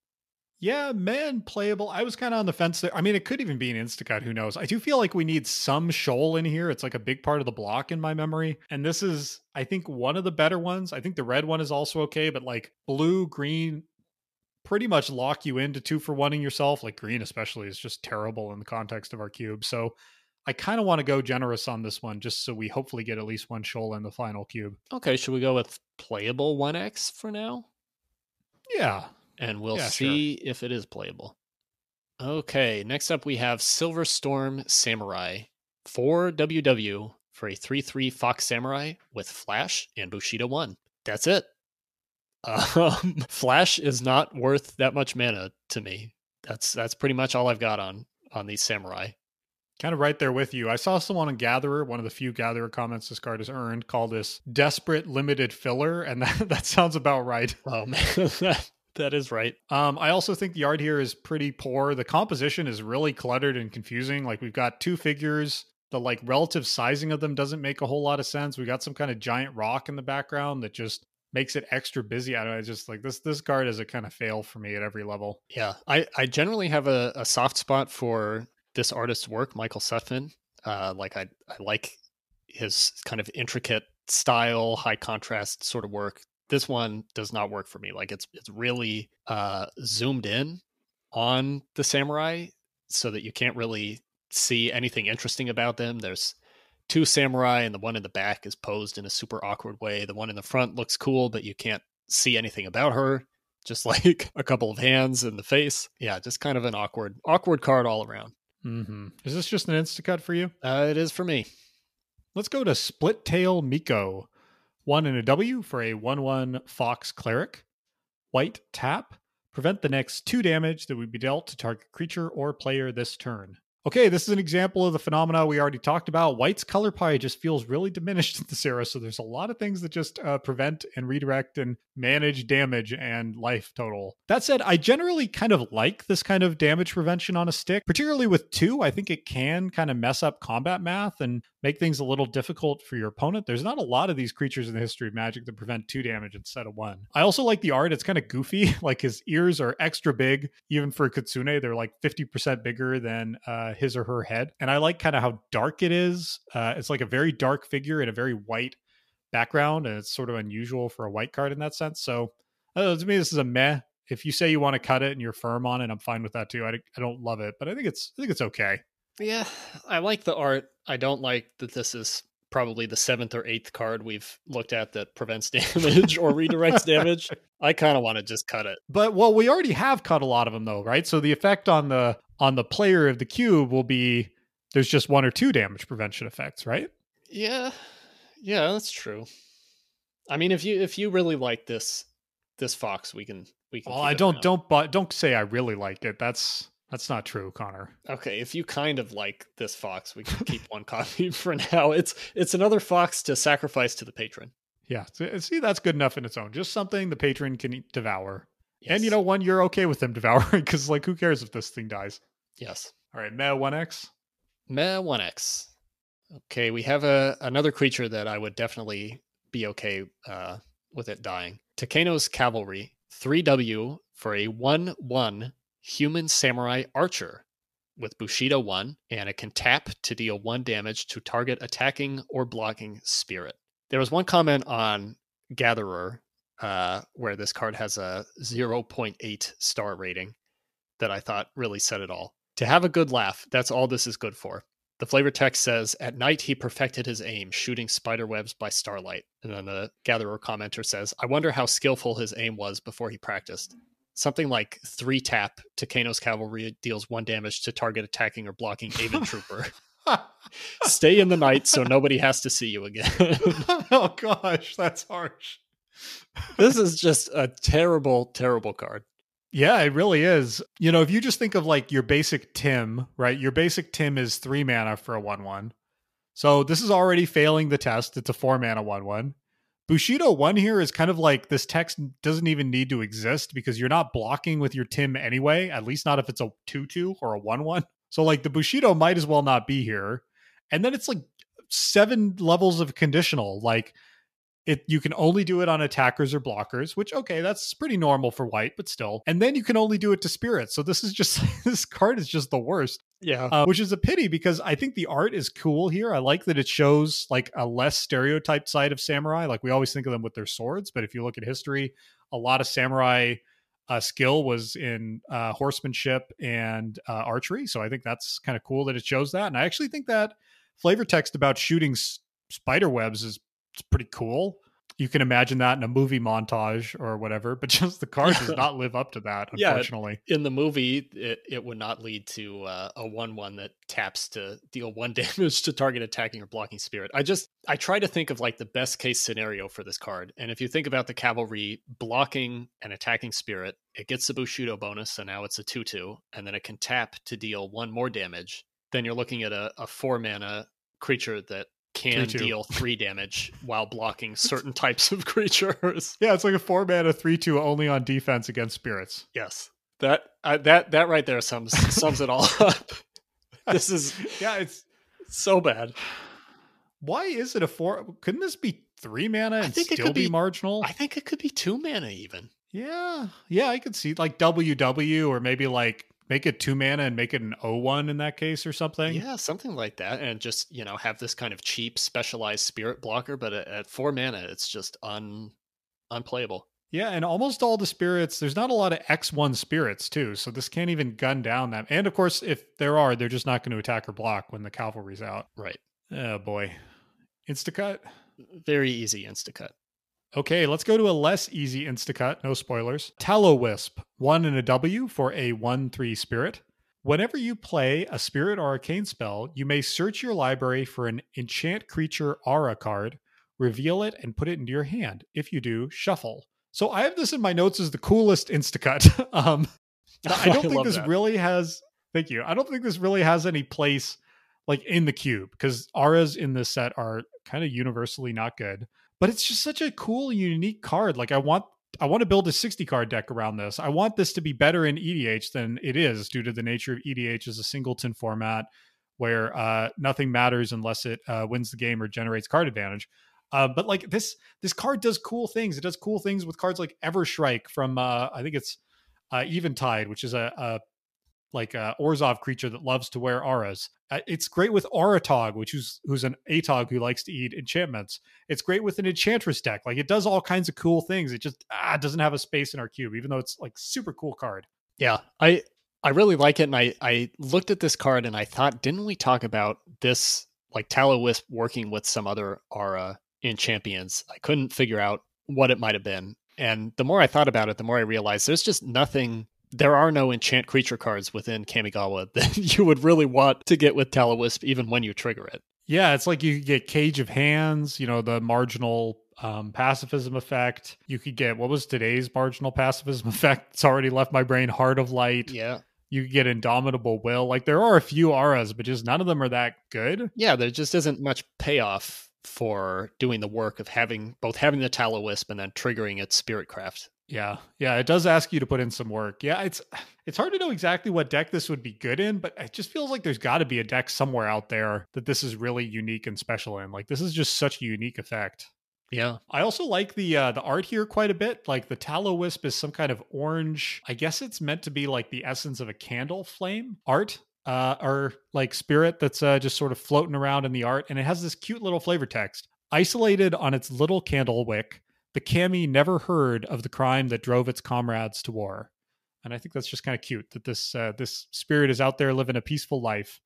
Yeah, man, playable. I was kind of on the fence there. I mean, it could even be an Instacut. Who knows? I do feel like we need some shoal in here. It's like a big part of the block in my memory. And this is, I think, one of the better ones. I think the red one is also okay, but like blue, green, pretty much lock you into two for oneing yourself. Like green, especially, is just terrible in the context of our cube. So I kind of want to go generous on this one, just so we hopefully get at least one shoal in the final cube. Okay, should we go with playable 1x for now? Yeah. And we'll Yeah, see if it is playable. Okay, next up we have Silverstorm Samurai. 4 WW for a 3 3 Fox Samurai with Flash and Bushido 1. That's it. Um, <laughs> Flash is not worth that much mana to me. That's that's pretty much all I've got on on these samurai. Kind of right there with you. I saw someone on Gatherer, one of the few Gatherer comments this card has earned, call this desperate limited filler, and <laughs> that, that sounds about right. Oh man, <laughs> that, is right. Um, I also think the art here is pretty poor. The composition is really cluttered and confusing. Like we've got two figures. The like relative sizing of them doesn't make a whole lot of sense. We got some kind of giant rock in the background that just makes it extra busy. I don't know. Just like this this card is a kind of fail for me at every level. Yeah, I I generally have a, a soft spot for this artist's work, Michael Sutphin. Uh, like I I like his kind of intricate style, high contrast sort of work. This one does not work for me. Like it's it's really uh, zoomed in on the samurai, so that you can't really see anything interesting about them. There's two samurai, and the one in the back is posed in a super awkward way. The one in the front looks cool, but you can't see anything about her. Just <laughs> like a couple of hands in the face. Yeah, just kind of an awkward, awkward card all around. Mm-hmm. Is this just an instacut for you? Uh, it is for me. Let's go to Split Tail Miko. One and a W for a 1 1 Fox Cleric. White tap. Prevent the next two damage that would be dealt to target creature or player this turn. Okay, this is an example of the phenomena we already talked about. White's color pie just feels really <laughs> diminished in this era, so there's a lot of things that just uh, prevent and redirect and manage damage and life total. That said, I generally kind of like this kind of damage prevention on a stick, particularly with two. I think it can kind of mess up combat math and make things a little difficult for your opponent. There's not a lot of these creatures in the history of Magic that prevent two damage instead of one. I also like the art. It's kind of goofy. <laughs> like his ears are extra big, even for Kitsune. They're like 50% bigger than uh, his or her head. And I like kind of how dark it is. Uh, it's like a very dark figure in a very white background, and it's sort of unusual for a white card in that sense. So uh, to me, this is a meh. If you say you want to cut it and you're firm on it, I'm fine with that too. I, I don't love it, but I think it's I think it's okay. Yeah, I like the art. I don't like that this is probably the seventh or eighth card we've looked at that prevents <laughs> damage or redirects damage. I kind of want to just cut it. But well, we already have cut a lot of them though, right? So the effect on the on the player of the cube will be there's just one or two damage prevention effects, right? Yeah, yeah, that's true. I mean, if you if you really like this this fox, we can we can. Well, I don't don't but don't say I really like it. That's that's not true, Connor. Okay, if you kind of like this fox, we can keep <laughs> one copy for now. It's it's another fox to sacrifice to the patron. Yeah, see, that's good enough in its own. Just something the patron can devour, and you know, one you're okay with them <laughs> devouring because, like, who cares if this thing dies? yes. All right, Meta One X. Meh 1x. Okay, we have a another creature that I would definitely be okay uh, with it dying. Takeno's Cavalry, 3W for a 1 1 human samurai archer with Bushido 1, and it can tap to deal 1 damage to target attacking or blocking spirit. There was one comment on Gatherer uh, where this card has a 0.8 star rating that I thought really said it all. To have a good laugh, that's all this is good for. The flavor text says, At night he perfected his aim, shooting spider webs by starlight. And then the gatherer commenter says, I wonder how skillful his aim was before he practiced. Something like three tap, Takeno's cavalry deals one damage to target attacking or blocking Avon <laughs> Trooper. Stay in the night so nobody has to see you again. <laughs> oh gosh, that's harsh. this is just a terrible, terrible card. Yeah, it really is. You know, if you just think of like your basic Tim, right? Your basic Tim is three mana for a 1 1. So this is already failing the test. It's a four mana 1 1. Bushido 1 here is kind of like this text doesn't even need to exist because you're not blocking with your Tim anyway, at least not if it's a 2 2 or a 1 1. So like the Bushido might as well not be here. And then it's like seven levels of conditional. Like it you can only do it on attackers or blockers, which okay, that's pretty normal for white, but still. And then you can only do it to spirits. So this is just <laughs> this card is just the worst, Yeah. uh, which is a pity because I think the art is cool here. I like that it shows like a less stereotyped side of samurai. Like we always think of them with their swords, but if you look at history, a lot of samurai uh, skill was in uh, horsemanship and uh, archery. So I think that's kind of cool that it shows that. And I actually think that flavor text about shooting s- spider webs is pretty cool. You can imagine that in a movie montage or whatever, but <laughs> just the card does not live up to that, Yeah. unfortunately. In the movie, it, it would not lead to uh, a one-one that taps to deal one <laughs> damage to target attacking or blocking spirit. I just I try to think of like the best case scenario for this card, and if you think about the cavalry blocking and attacking spirit, it gets the Bushido bonus, so now it's a two-two, and then it can tap to deal one more damage. Then you're looking at a, a four mana creature that can 3-2. deal three damage while blocking certain types of <laughs> creatures. Yeah, it's like a four mana three two only on defense against spirits. Yes, that uh, that that right there sums sums it all up. <laughs> This is Yeah, it's so bad. why is it a four? Couldn't this be three mana and think it still could be, be- marginal? I think it could be two mana even. yeah, yeah, I could see like WW or maybe like make it two mana and make it an O one in that case or something. Yeah, something like that, and just you know have this kind of cheap specialized spirit blocker, but at, at four mana, it's just un unplayable. Yeah, and almost all the spirits, there's not a lot of X1 spirits too, so this can't even gun down them. And of course, if there are, they're just not going to attack or block when the cavalry's out. Right, Oh boy. Instacut. very easy instacut. Okay, let's go to a less easy instacut, no spoilers. Tallowisp, 1 and a W for a 1 3 spirit. Whenever you play a spirit or arcane spell, you may search your library for an enchant creature aura card, reveal it, and put it into your hand. If you do, shuffle. So I have this in my notes as the coolest instacut. <laughs> um, <laughs> I don't think this that. really has. Thank you. I don't think this really has any place like in the cube because auras in this set are kind of universally not good. But it's just such a cool, unique card. Like I want, I want to build a sixty card deck around this. I want this to be better in EDH than it is due to the nature of EDH as a singleton format where uh, nothing matters unless it uh, wins the game or generates card advantage. Uh, but like this, this card does cool things. It does cool things with cards like Everstrike from uh, I think it's uh, Eventide, which is a, a like a Orzhov creature that loves to wear auras. Uh, it's great with Auratog, which is who's an Atog who likes to eat enchantments. It's great with an Enchantress deck. Like it does all kinds of cool things. It just ah, doesn't have a space in our cube, even though it's like super cool card. Yeah, I I really like it, and I I looked at this card and I thought, didn't we talk about this like Wisp working with some other aura in Champions? I couldn't figure out what it might have been, and the more I thought about it, the more I realized there's just nothing. There are no enchant creature cards within Kamigawa <laughs> that you would really want to get with Tallowisp, even when you trigger it. Yeah, it's like you could get Cage of Hands, you know, the marginal um, pacifism effect. You could get what was today's marginal pacifism <laughs> effect? It's already left my brain. Heart of Light. Yeah, You could get Indomitable Will. Like there are a few auras, but just none of them are that good. yeah. There just isn't much payoff for doing the work of having both having the Tallowisp and then triggering its Spirit Craft. Yeah, yeah, it does ask you to put in some work. Yeah, it's it's hard to know exactly what deck this would be good in, but it just feels like there's got to be a deck somewhere out there that this is really unique and special in. Like this is just such a unique effect. Yeah, I also like the uh, the art here quite a bit. Like the tallowisp is some kind of orange. I guess it's meant to be like the essence of a candle flame art, uh, or like spirit that's uh, just sort of floating around in the art, and it has this cute little flavor text. Isolated on its little candle wick, the kami never heard of the crime that drove its comrades to war. And I think that's just kind of cute that this uh, this spirit is out there living a peaceful life,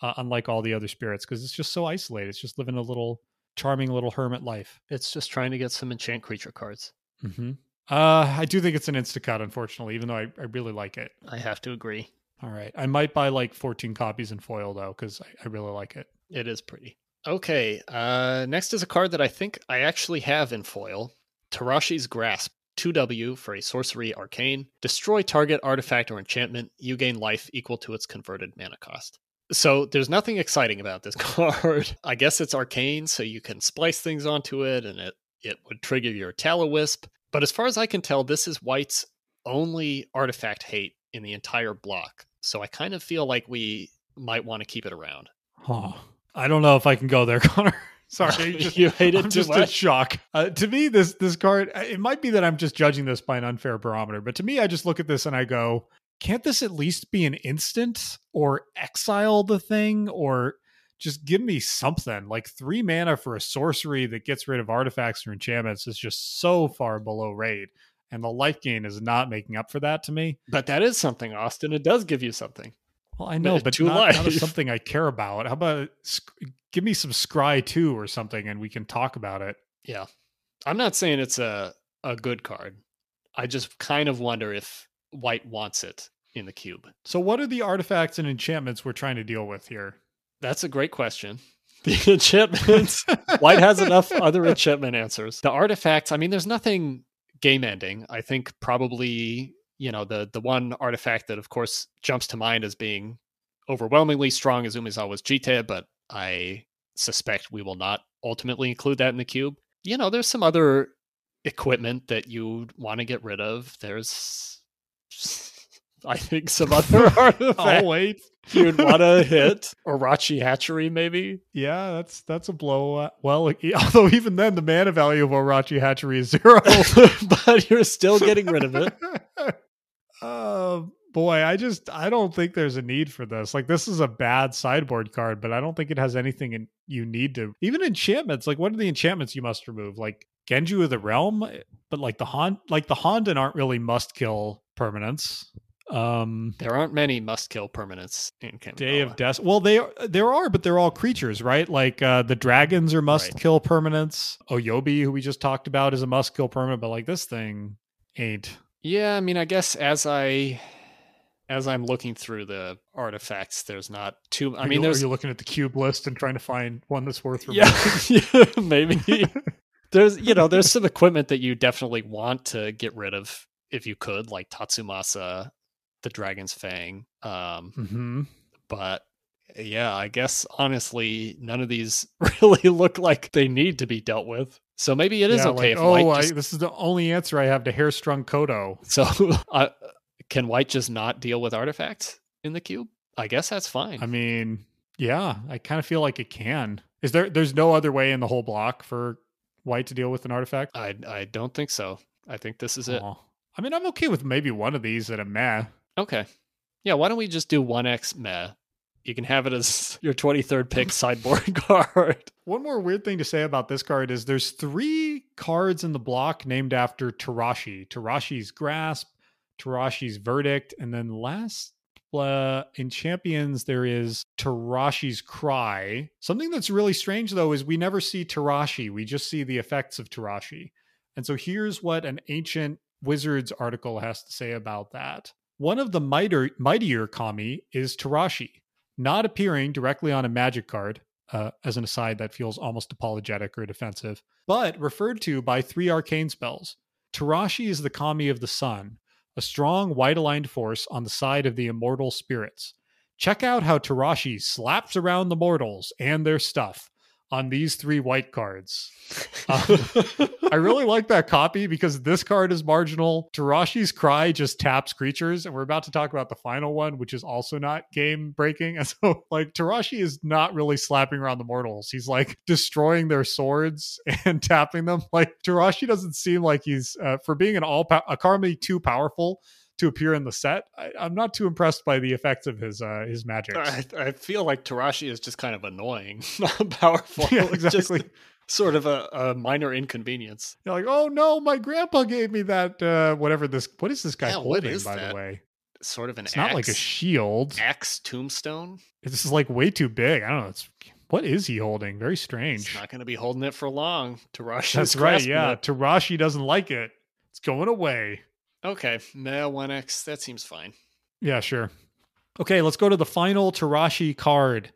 uh, unlike all the other spirits, because it's just so isolated. It's just living a little charming little hermit life. it's just trying to get some enchant creature cards. Mm-hmm. Uh, I do think it's an instacut, unfortunately, even though I, I really like it. I have to agree. All right. I might buy like 14 copies in foil, though, because I, I really like it. It is pretty. Okay, uh, next is a card that I think I actually have in foil Terashi's Grasp. 2W for a sorcery arcane. Destroy target artifact or enchantment. You gain life equal to its converted mana cost. So there's nothing exciting about this <laughs> card. I guess it's arcane, so you can splice things onto it and it, it would trigger your Tallowisp. But as far as I can tell, this is white's only artifact hate in the entire block. So I kind of feel like we might want to keep it around. Huh. I don't know if I can go there, <laughs> Connor. Sorry. <laughs> just- you hate it I'm just in much. shock. Uh, to me, this this card. uh, It might be that I'm just judging this by an unfair barometer, but to me, I just look at this and I go, "Can't this at least be an instant or exile the thing or just give me something like three mana for a sorcery that gets rid of artifacts or enchantments is just so far below raid." And the life gain is not making up for that to me. But that is something, Austin. It does give you something. Well, I know, But but not, not <laughs> something I care about. How about give me some Scry 2 or something and we can talk about it. Yeah. I'm not saying it's a, a good card. I just kind of wonder if white wants it in the cube. So, what are the artifacts and enchantments we're trying to deal with here? That's a great question. <laughs> The enchantments. <laughs> White has enough other enchantment answers. The artifacts, I mean, there's nothing game ending. I think probably, you know, the the one artifact that of course jumps to mind as being overwhelmingly strong is Umezawa's Jitte, but I suspect we will not ultimately include that in the cube. You know, there's some other equipment that you want to get rid of. There's I think some other <laughs> artifacts I'll wait. you'd want to <laughs> hit. Orochi Hatchery, maybe. Yeah, that's that's a blow. Uh, well, <laughs> although even then, the mana value of Orochi Hatchery is zero. but you're still getting rid of it. Oh boy, I just I don't think there's a need for this. Like this is a bad sideboard card, but I don't think it has anything in, you need to. Even enchantments, like what are the enchantments you must remove? Like Genju of the Realm, but like the Han, like the Honden aren't really must kill permanents. Um, There aren't many must kill permanents in Kamigawa. Day of Death. Well, they are, there are, but they're all creatures, right? Like uh, the dragons are must Right. kill permanents. Oyobi, who we just talked about, is a must kill permanent, but like this thing ain't. Yeah, I mean, I guess as I as I'm looking through the artifacts, there's not too. I mean, you, are you looking at the cube list and trying to find one that's worth yeah, <laughs> yeah, maybe <laughs> there's you know there's some equipment that you definitely want to get rid of if you could, like Tatsumasa, the Dragon's Fang. Um, hmm but yeah, I guess honestly, none of these <laughs> really look like they need to be dealt with. So maybe it is Yeah, okay like, oh, White I, this is the only answer I have to Hair-Strung Koto. so <laughs> uh, can White just not deal with artifacts in the cube? I guess that's fine. I mean, yeah, I kind of feel like it can. Is there? There's no other way in the whole block for White to deal with an artifact. I I don't think so. I think this is it. I mean, I'm okay with maybe one of these at a meh. Okay. Yeah, why don't we just do 1x meh? You can have it as <laughs> your 23rd pick sideboard <laughs> card. One more weird thing to say about this card is there's three cards in the block named after Terashi. Terashi's Grasp, Terashi's Verdict, and then last uh, in Champions there is Terashi's Cry. Something that's really strange though is we never see Terashi. We just see the effects of Terashi. And so here's what an ancient Wizards article has to say about that. One of the mightier, mightier kami is Terashi, not appearing directly on a magic card, uh, as an aside, that feels almost apologetic or defensive, but referred to by three arcane spells. Terashi is the kami of the sun, a strong white aligned force on the side of the immortal spirits. Check out how Terashi slaps around the mortals and their stuff on these three white cards. Um, I really like that copy because this card is marginal. Terashi's Cry just taps creatures, and we're about to talk about the final one, which is also not game breaking. <laughs> And so, like, Terashi is not really slapping around the mortals. He's like destroying their swords <laughs> and tapping them. Like, Terashi doesn't seem like he's, uh, for being an all, pow- a kami too powerful to appear in the set. I, I'm not too impressed by the effects of his, uh, his magic. I, I feel like Terashi is just kind of annoying, <laughs> not powerful. <laughs> Yeah, It's just exactly. sort of a, a minor inconvenience. You're like, oh no, my grandpa gave me that. Uh, whatever this. What is this guy Yeah, holding? by that? the way, Sort of an it's not like a shield. axe tombstone. This is like way too big. I don't know. It's what is he holding? Very He's strange. not going to be holding it for long. Terashi. That's right. Yeah, Terashi doesn't like it. It's going away. Okay. Meh 1x. That seems fine. Yeah, sure. Okay, let's go to the final Terashi card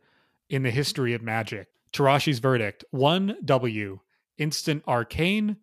in the history of Magic. Terashi's verdict: one W, instant arcane,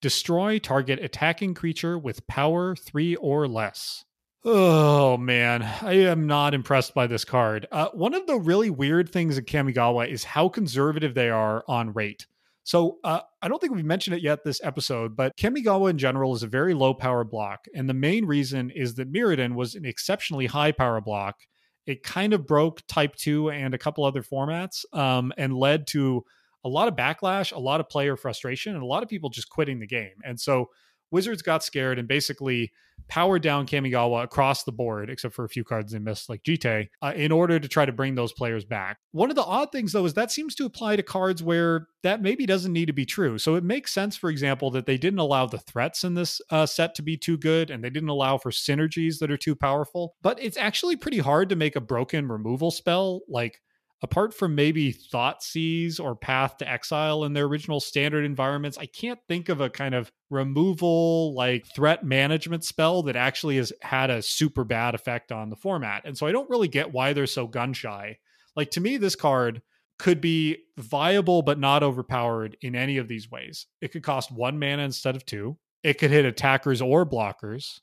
destroy target attacking creature with power three or less. Oh man, I am not impressed by this card. Uh, one of the really weird things in Kamigawa is how conservative they are on rate. So uh, I don't think we've mentioned it yet this episode, but Kamigawa in general is a very low power block, and the main reason is that Mirrodin was an exceptionally high power block. It kind of broke Type Two and a couple other formats, um, and led to a lot of backlash, a lot of player frustration, and a lot of people just quitting the game. And so Wizards got scared and basically powered down Kamigawa across the board, except for a few cards they missed, like Jitte, uh, in order to try to bring those players back. One of the odd things, though, is that seems to apply to cards where that maybe doesn't need to be true. So it makes sense, for example, that they didn't allow the threats in this uh, set to be too good and they didn't allow for synergies that are too powerful. But it's actually pretty hard to make a broken removal spell like apart from maybe Thoughtseize or Path to Exile in their original standard environments, I can't think of a kind of removal like threat management spell that actually has had a super bad effect on the format. And so I don't really get why they're so gun shy. Like to me, this card could be viable but not overpowered in any of these ways. It could cost one mana instead of two. It could hit attackers or blockers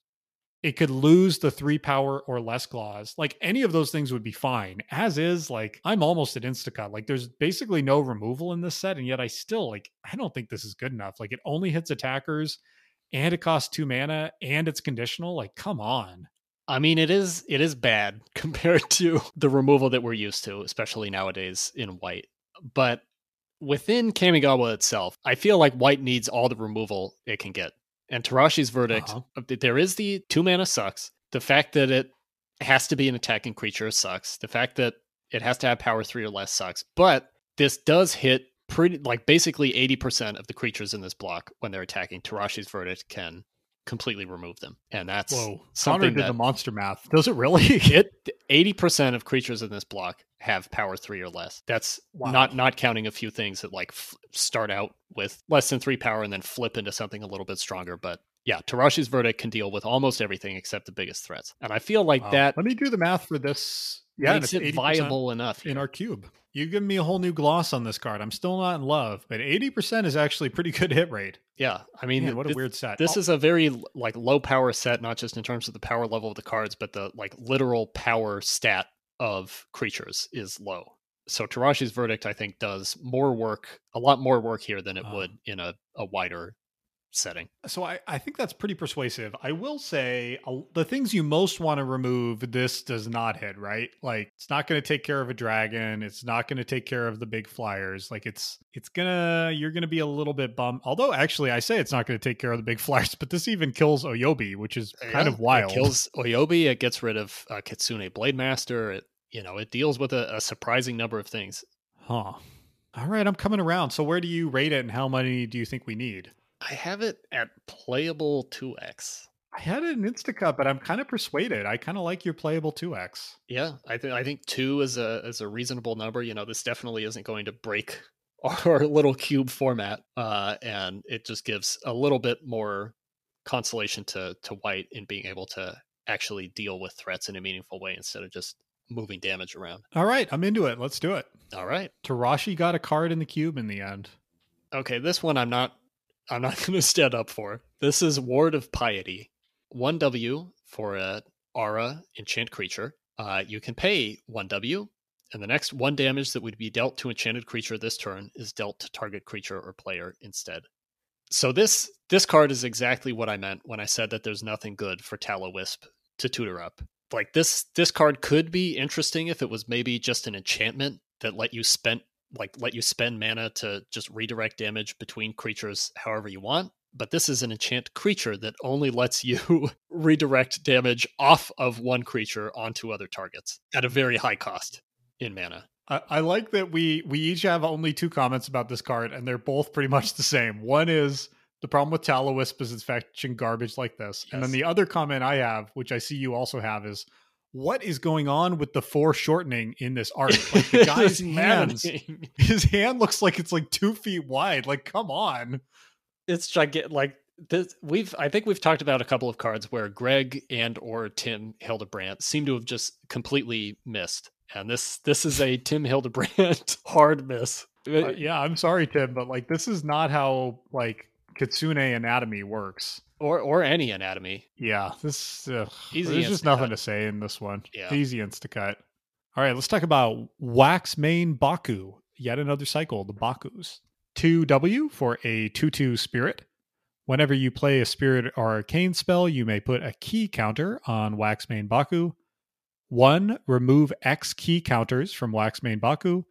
it could lose the three power or less clause. Like any of those things would be fine. As is, like I'm almost at Instacut. Like there's basically no removal in this set, and yet I still like I don't think this is good enough. Like it only hits attackers, and it costs two mana, and it's conditional. Like come on. I mean, it is it is bad <laughs> compared to the removal that we're used to, especially nowadays in white. But within Kamigawa itself, I feel like white needs all the removal it can get and Terashi's verdict uh-huh. there is the two mana sucks. The fact that it has to be an attacking creature sucks. The fact that it has to have power three or less sucks. But this does hit pretty like basically 80% of the creatures in this block when they're attacking. Tarashi's verdict can completely remove them. And that's Whoa. something did that, the monster math. Does it really? <laughs> it 80% of creatures in this block have power 3 or less. That's wow. not not counting a few things that like f- start out with less than 3 power and then flip into something a little bit stronger, but yeah, Terashi's verdict can deal with almost everything except the biggest threats. And I feel like wow. that Let me do the math for this. Yeah, makes it viable enough in our cube. You give me a whole new gloss on this card. I'm still not in love, but 80% is actually pretty good hit rate. Yeah, I mean, Man, what a weird set. This oh. is a very like low power set, not just in terms of the power level of the cards, but the like literal power stat of creatures is low. So Terashi's verdict, I think, does more work, a lot more work here than it uh, would in a, a wider setting. So I, I think that's pretty persuasive. I will say uh, the things you most want to remove, this does not hit, right? Like it's not going to take care of a dragon. It's not going to take care of the big flyers. Like it's, it's gonna, you're going to be a little bit bummed. Although actually I say it's not going to take care of the big <laughs> flyers, but this even kills Oyobi, which is yeah, kind of wild. It kills Oyobi. It gets rid of uh, Kitsune Blademaster. It, you know, it deals with a, a surprising number of things. Huh. All right, I'm coming around. So where do you rate it and how many do you think we need? I have it at playable 2x. I had it in Instacut, but I'm kind of persuaded. I kind of like your playable 2x. Yeah, I think I think 2 is a is a reasonable number. You know, this definitely isn't going to break <laughs> our little cube format uh and it just gives a little bit more consolation to to white in being able to actually deal with threats in a meaningful way instead of just moving damage around. All right, I'm into it. Let's do it. All right. Terashi got a card in the cube in the end. Okay, this one I'm not I'm not <laughs> going to stand up for. This is Ward of Piety. 1W for a aura enchant creature. Uh, you can pay 1W, and the next one damage that would be dealt to enchanted creature this turn is dealt to target creature or player instead. So this this card is exactly what I meant when I said that there's nothing good for Tallowisp to tutor up. Like this this card could be interesting if it was maybe just an enchantment that let you spend like let you spend mana to just redirect damage between creatures however you want but this is an enchant creature that only lets <laughs> you redirect damage off of one creature onto other targets at a very high cost in mana I, I like that we we each have only two comments about this card and they're both pretty much the same one is the problem with Tallowisp is it's fetching garbage like this yes. and then the other comment i have which i see you also have is what is going on with the foreshortening in this <laughs> art? Like the guy's hands, <laughs> his hand looks like it's like two feet wide. Like, come on. It's gigantic. Like this, we've I think we've talked about a couple of cards where Greg and or Tim Hildebrandt seem to have just completely missed, and this this is a <laughs> Tim Hildebrandt hard miss. Uh, yeah, I'm sorry, Tim, but like this is not how like Kitsune anatomy works or or any anatomy. Yeah, this uh, Easy there's just nothing to say in this one. Yeah. Easy insta cut. All right, let's talk about Waxmane Baku. Yet another cycle, the Bakus. 2W for a 2 2 spirit. Whenever you play a spirit or arcane spell, you may put a key counter on Waxmane Baku. One, remove X key counters from Waxmane Baku.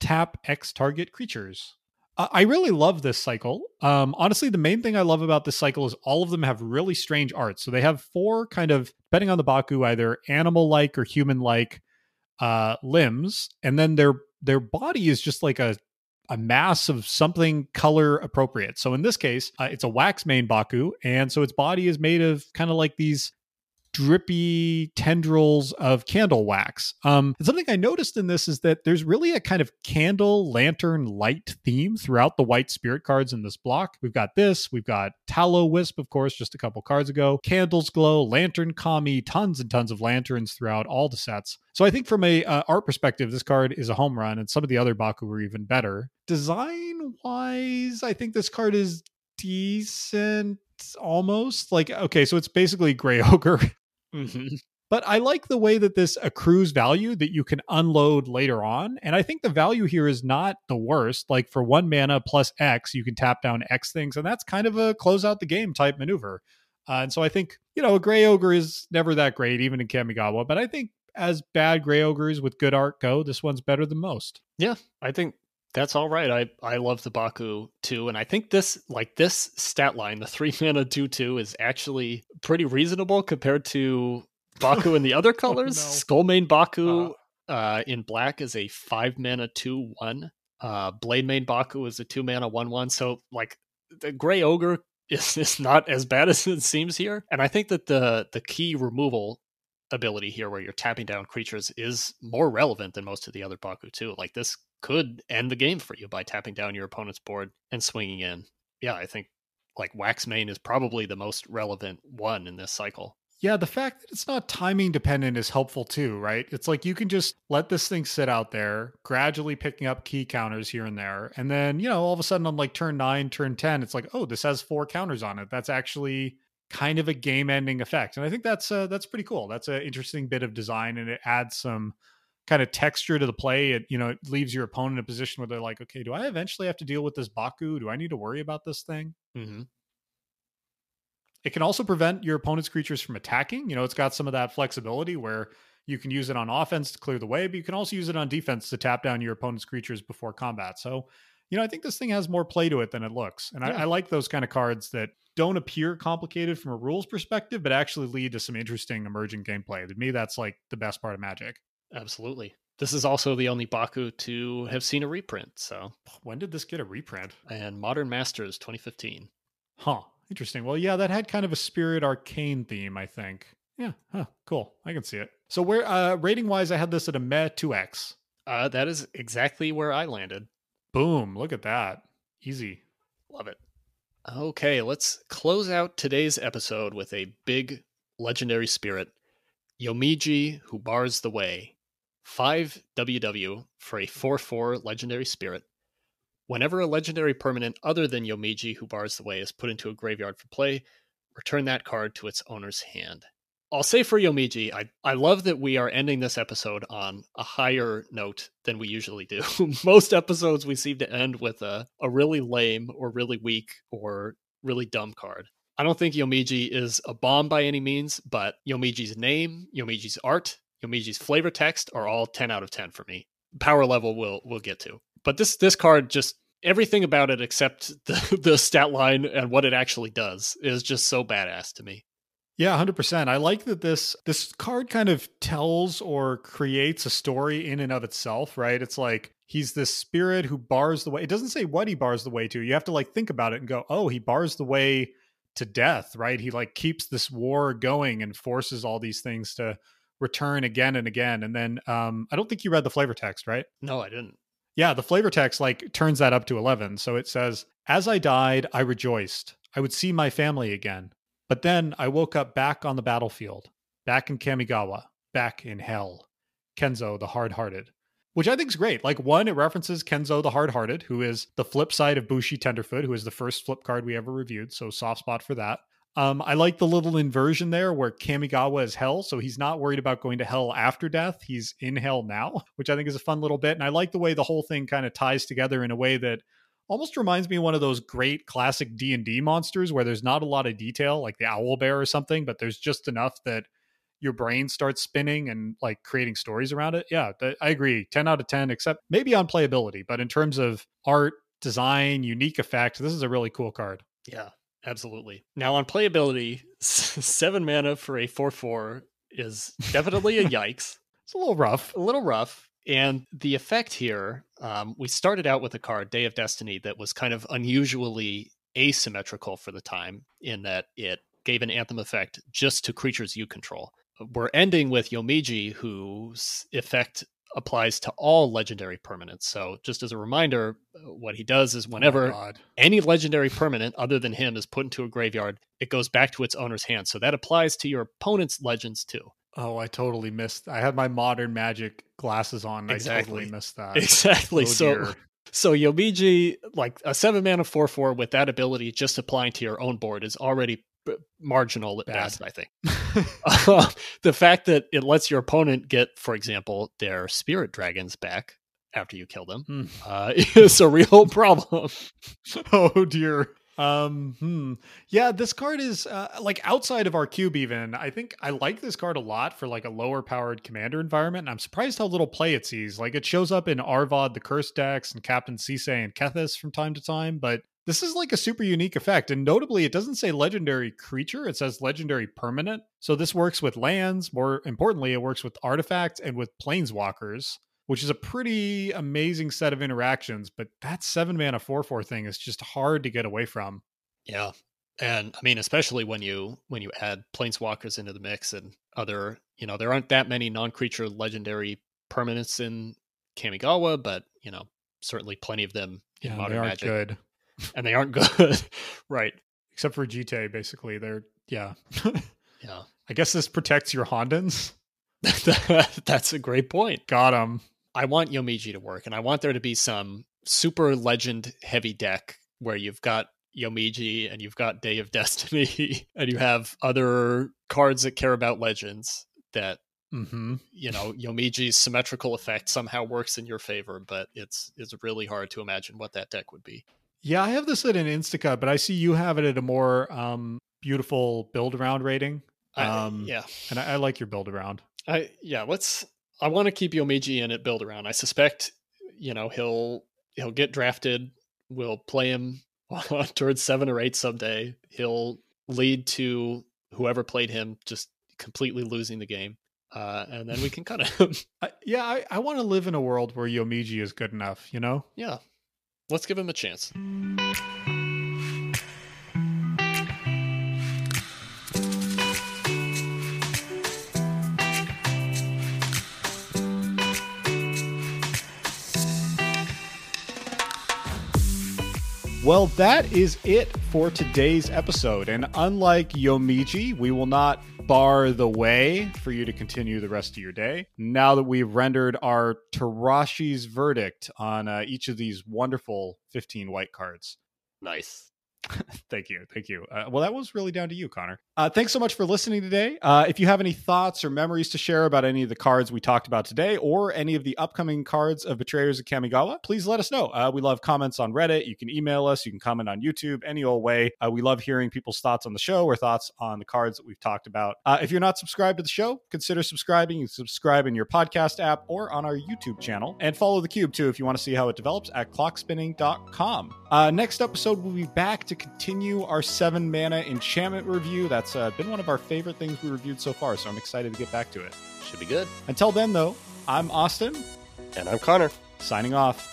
Tap X target creatures. I really love this cycle. Um, honestly, the main thing I love about this cycle is all of them have really strange art. So they have four kind of, depending on the Baku, either animal-like or human-like uh, limbs, and then their their body is just like a a mass of something color appropriate. So in this case, uh, it's a Waxmane Baku, and so its body is made of kind of like these drippy tendrils of candle wax. Um, and something I noticed in this is that there's really a kind of candle lantern light theme throughout the white spirit cards in this block. We've got this, we've got Tallowisp, of course, just a couple cards ago, Candles Glow, Lantern Kami, tons and tons of lanterns throughout all the sets. So I think from a uh, art perspective, this card is a home run, and some of the other Baku were even better. Design wise, I think this card is decent almost like okay so it's basically gray <laughs> ogre Mm-hmm. but I like the way that this accrues value that you can unload later on. And I think the value here is not the worst. Like for one mana plus X, you can tap down X things, and that's kind of a close out the game type maneuver. Uh, and so I think, you know, a Gray Ogre is never that great, even in Kamigawa. But I think as bad Gray Ogres with good art go, this one's better than most. Yeah, I think that's all right. I I love the Baku too, and I think this like this stat line, the three <laughs> mana two two, is actually pretty reasonable compared to Baku in the other <laughs> colors. no. Skullmane Baku uh, in black is a five mana two one. Uh, Blademane Baku is a two mana one one. So like the Gray Ogre <laughs> is, is not as bad as it seems here, and I think that the the key removal ability here where you're tapping down creatures is more relevant than most of the other Baku too. Like this could end the game for you by tapping down your opponent's board and swinging in. Yeah, I think like Waxmane is probably the most relevant one in this cycle. Yeah, the fact that it's not timing dependent is helpful too, right? It's like you can just let this thing sit out there, gradually picking up key counters here and there. And then, you know, all of a sudden on like turn nine, turn 10, it's like, oh, this has four counters on it. That's actually kind of a game ending effect. And I think that's uh, that's pretty cool. That's an interesting bit of design and it adds some kind of texture to the play. It, you know, it leaves your opponent in a position where they're like, okay, do I eventually have to deal with this Baku? Do I need to worry about this thing? Mm-hmm. It can also prevent your opponent's creatures from attacking. You know, it's got some of that flexibility where you can use it on offense to clear the way, but you can also use it on defense to tap down your opponent's creatures before combat. So, you know, I think this thing has more play to it than it looks. And Yeah. I, I like those kind of cards that don't appear complicated from a rules perspective, but actually lead to some interesting emerging gameplay. To me, that's like the best part of Magic. Absolutely. This is also the only Baku to have seen a reprint. So, When did this get a reprint? and Modern Masters 2015. Huh. Interesting. Well, yeah, that had kind of a spirit arcane theme, I think. Yeah. Huh. Cool. I can see it. So where uh rating wise, I had this at a meh 2x. Uh, that is exactly where I landed. Boom. Look at that. Easy. Love it. Okay, let's close out today's episode with a big legendary spirit, Yomiji, who bars the way. 5 WW for a 4 4 legendary spirit. Whenever a legendary permanent other than Yomiji, who bars the way, is put into a graveyard for play, return that card to its owner's hand. I'll say for Yomiji, I, I love that we are ending this episode on a higher note than we usually do. <laughs> Most episodes we seem to end with a, a really lame or really weak or really dumb card. I don't think Yomiji is a bomb by any means, but Yomiji's name, Yomiji's art, Yomiji's flavor text are all 10 out of 10 for me. Power level we'll we'll get to. But this this card just everything about it except <laughs> the, the stat line and what it actually does is just so badass to me. Yeah, 100%. I like that this this card kind of tells or creates a story in and of itself, right? It's like he's this spirit who bars the way. It doesn't say what he bars the way to. You have to like think about it and go, "Oh, he bars the way to death," right? He like keeps this war going and forces all these things to return again and again. And then um I don't think you read the flavor text, right? No, I didn't. Yeah, the flavor text like turns that up to 11. So it says, As I died, I rejoiced. I would see my family again. But then I woke up back on the battlefield, back in Kamigawa, back in hell. Kenzo the hard hearted. Which I think is great. Like, one, it references Kenzo the hard hearted, who is the flip side of Bushi Tenderfoot, who is the first flip card we ever reviewed. So, soft spot for that. Um, I like the little inversion there where Kamigawa is hell. So he's not worried about going to hell after death. He's in hell now, <laughs> which I think is a fun little bit. And I like the way the whole thing kind of ties together in a way that almost reminds me of one of those great classic D&D monsters where there's not a lot of detail like the owl bear or something, but there's just enough that your brain starts spinning and like creating stories around it. Yeah, I agree. 10 out of 10 except maybe on playability, but in terms of art design, unique effect. This is a really cool card. Yeah, absolutely. Now on playability, <laughs> seven mana for a four four is definitely a yikes. It's a little rough. A little rough. And the effect here, um, we started out with a card, Day of Destiny, that was kind of unusually asymmetrical for the time in that it gave an anthem effect just to creatures you control. We're ending with Yomiji, whose effect applies to all legendary permanents. So, just as a reminder, uh, what he does is oh whenever oh any legendary permanent other than him is put into a graveyard, it goes back to its owner's hand. So, that applies to your opponent's legends too. Oh, I totally missed. I had my modern magic glasses on. Exactly. I totally missed that. Exactly. Oh, so, dear. so Yomiji, like a seven mana four four with that ability just applying to your own board is already marginal at Bad. best. I think Uh, <laughs> the fact that it lets your opponent get, for example, their spirit dragons back after you kill them Hmm. uh, <laughs> is a real <laughs> problem. oh dear. Um, hmm. Yeah, this card is uh, like outside of our cube. Even I think I like this card a lot for like a lower powered commander environment. And I'm surprised how little play it sees. Like it shows up in Arvad, the Curse decks, and Captain Sisay and Kethis from time to time. But this is like a super unique effect, and notably, it doesn't say legendary creature. It says legendary permanent. So this works with lands. More importantly, it works with artifacts and with planeswalkers which is a pretty amazing set of interactions. But that seven mana four four thing is just hard to get away from. Yeah. And I mean, especially when you when you add planeswalkers into the mix and other, you know, there aren't that many non-creature legendary permanents in Kamigawa, but you know, certainly plenty of them in Yeah, modern they aren't magic, good, and they aren't good, <laughs> right? except for Jitte. Basically, they're yeah. <laughs> Yeah, I guess this protects your Hondens. <laughs> that's a great point. Got him. I want Yomiji to work, and I want there to be some super legend heavy deck where you've got Yomiji and you've got Day of Destiny, and you have other cards that care about legends that hmm you know Yomiji's symmetrical effect somehow works in your favor, but it's it's really hard to imagine what that deck would be. Yeah, I have this at an Instacut, but I see you have it at a more um, beautiful build around rating. I- Um, yeah, and I, I like your build around. I yeah. Let's. I want to keep Yomiji in at build around. I suspect you know he'll he'll get drafted. We'll play him <laughs> towards seven or eight someday. He'll lead to whoever played him just completely losing the game, uh, and then we can cut him. <laughs> I, yeah, I, I want to live in a world where Yomiji is good enough. You know. yeah, let's give him a chance. Well, that is it for today's episode. And unlike Yomiji, we will not bar the way for you to continue the rest of your day. Now that we've rendered our Terashi's verdict on uh, each of these wonderful 15 white cards. Nice. <laughs> Thank you. Thank you. Uh, well, that was really down to you, Connor. Uh, thanks so much for listening today. Uh, if you have any thoughts or memories to share about any of the cards we talked about today or any of the upcoming cards of Betrayers of Kamigawa, please let us know. Uh, we love comments on Reddit. You can email us. You can comment on YouTube, any old way. Uh, we love hearing people's thoughts on the show or thoughts on the cards that we've talked about. Uh, if you're not subscribed to the show, consider subscribing. You can subscribe in your podcast app or on our YouTube channel. And follow the cube too if you want to see how it develops at clockspinning.com. Next episode, we'll be back to continue our seven mana enchantment review. That's uh, been one of our favorite things we reviewed so far, so I'm excited to get back to it. Should be good. Until then, though, I'm Austin, And I'm Connor. signing off.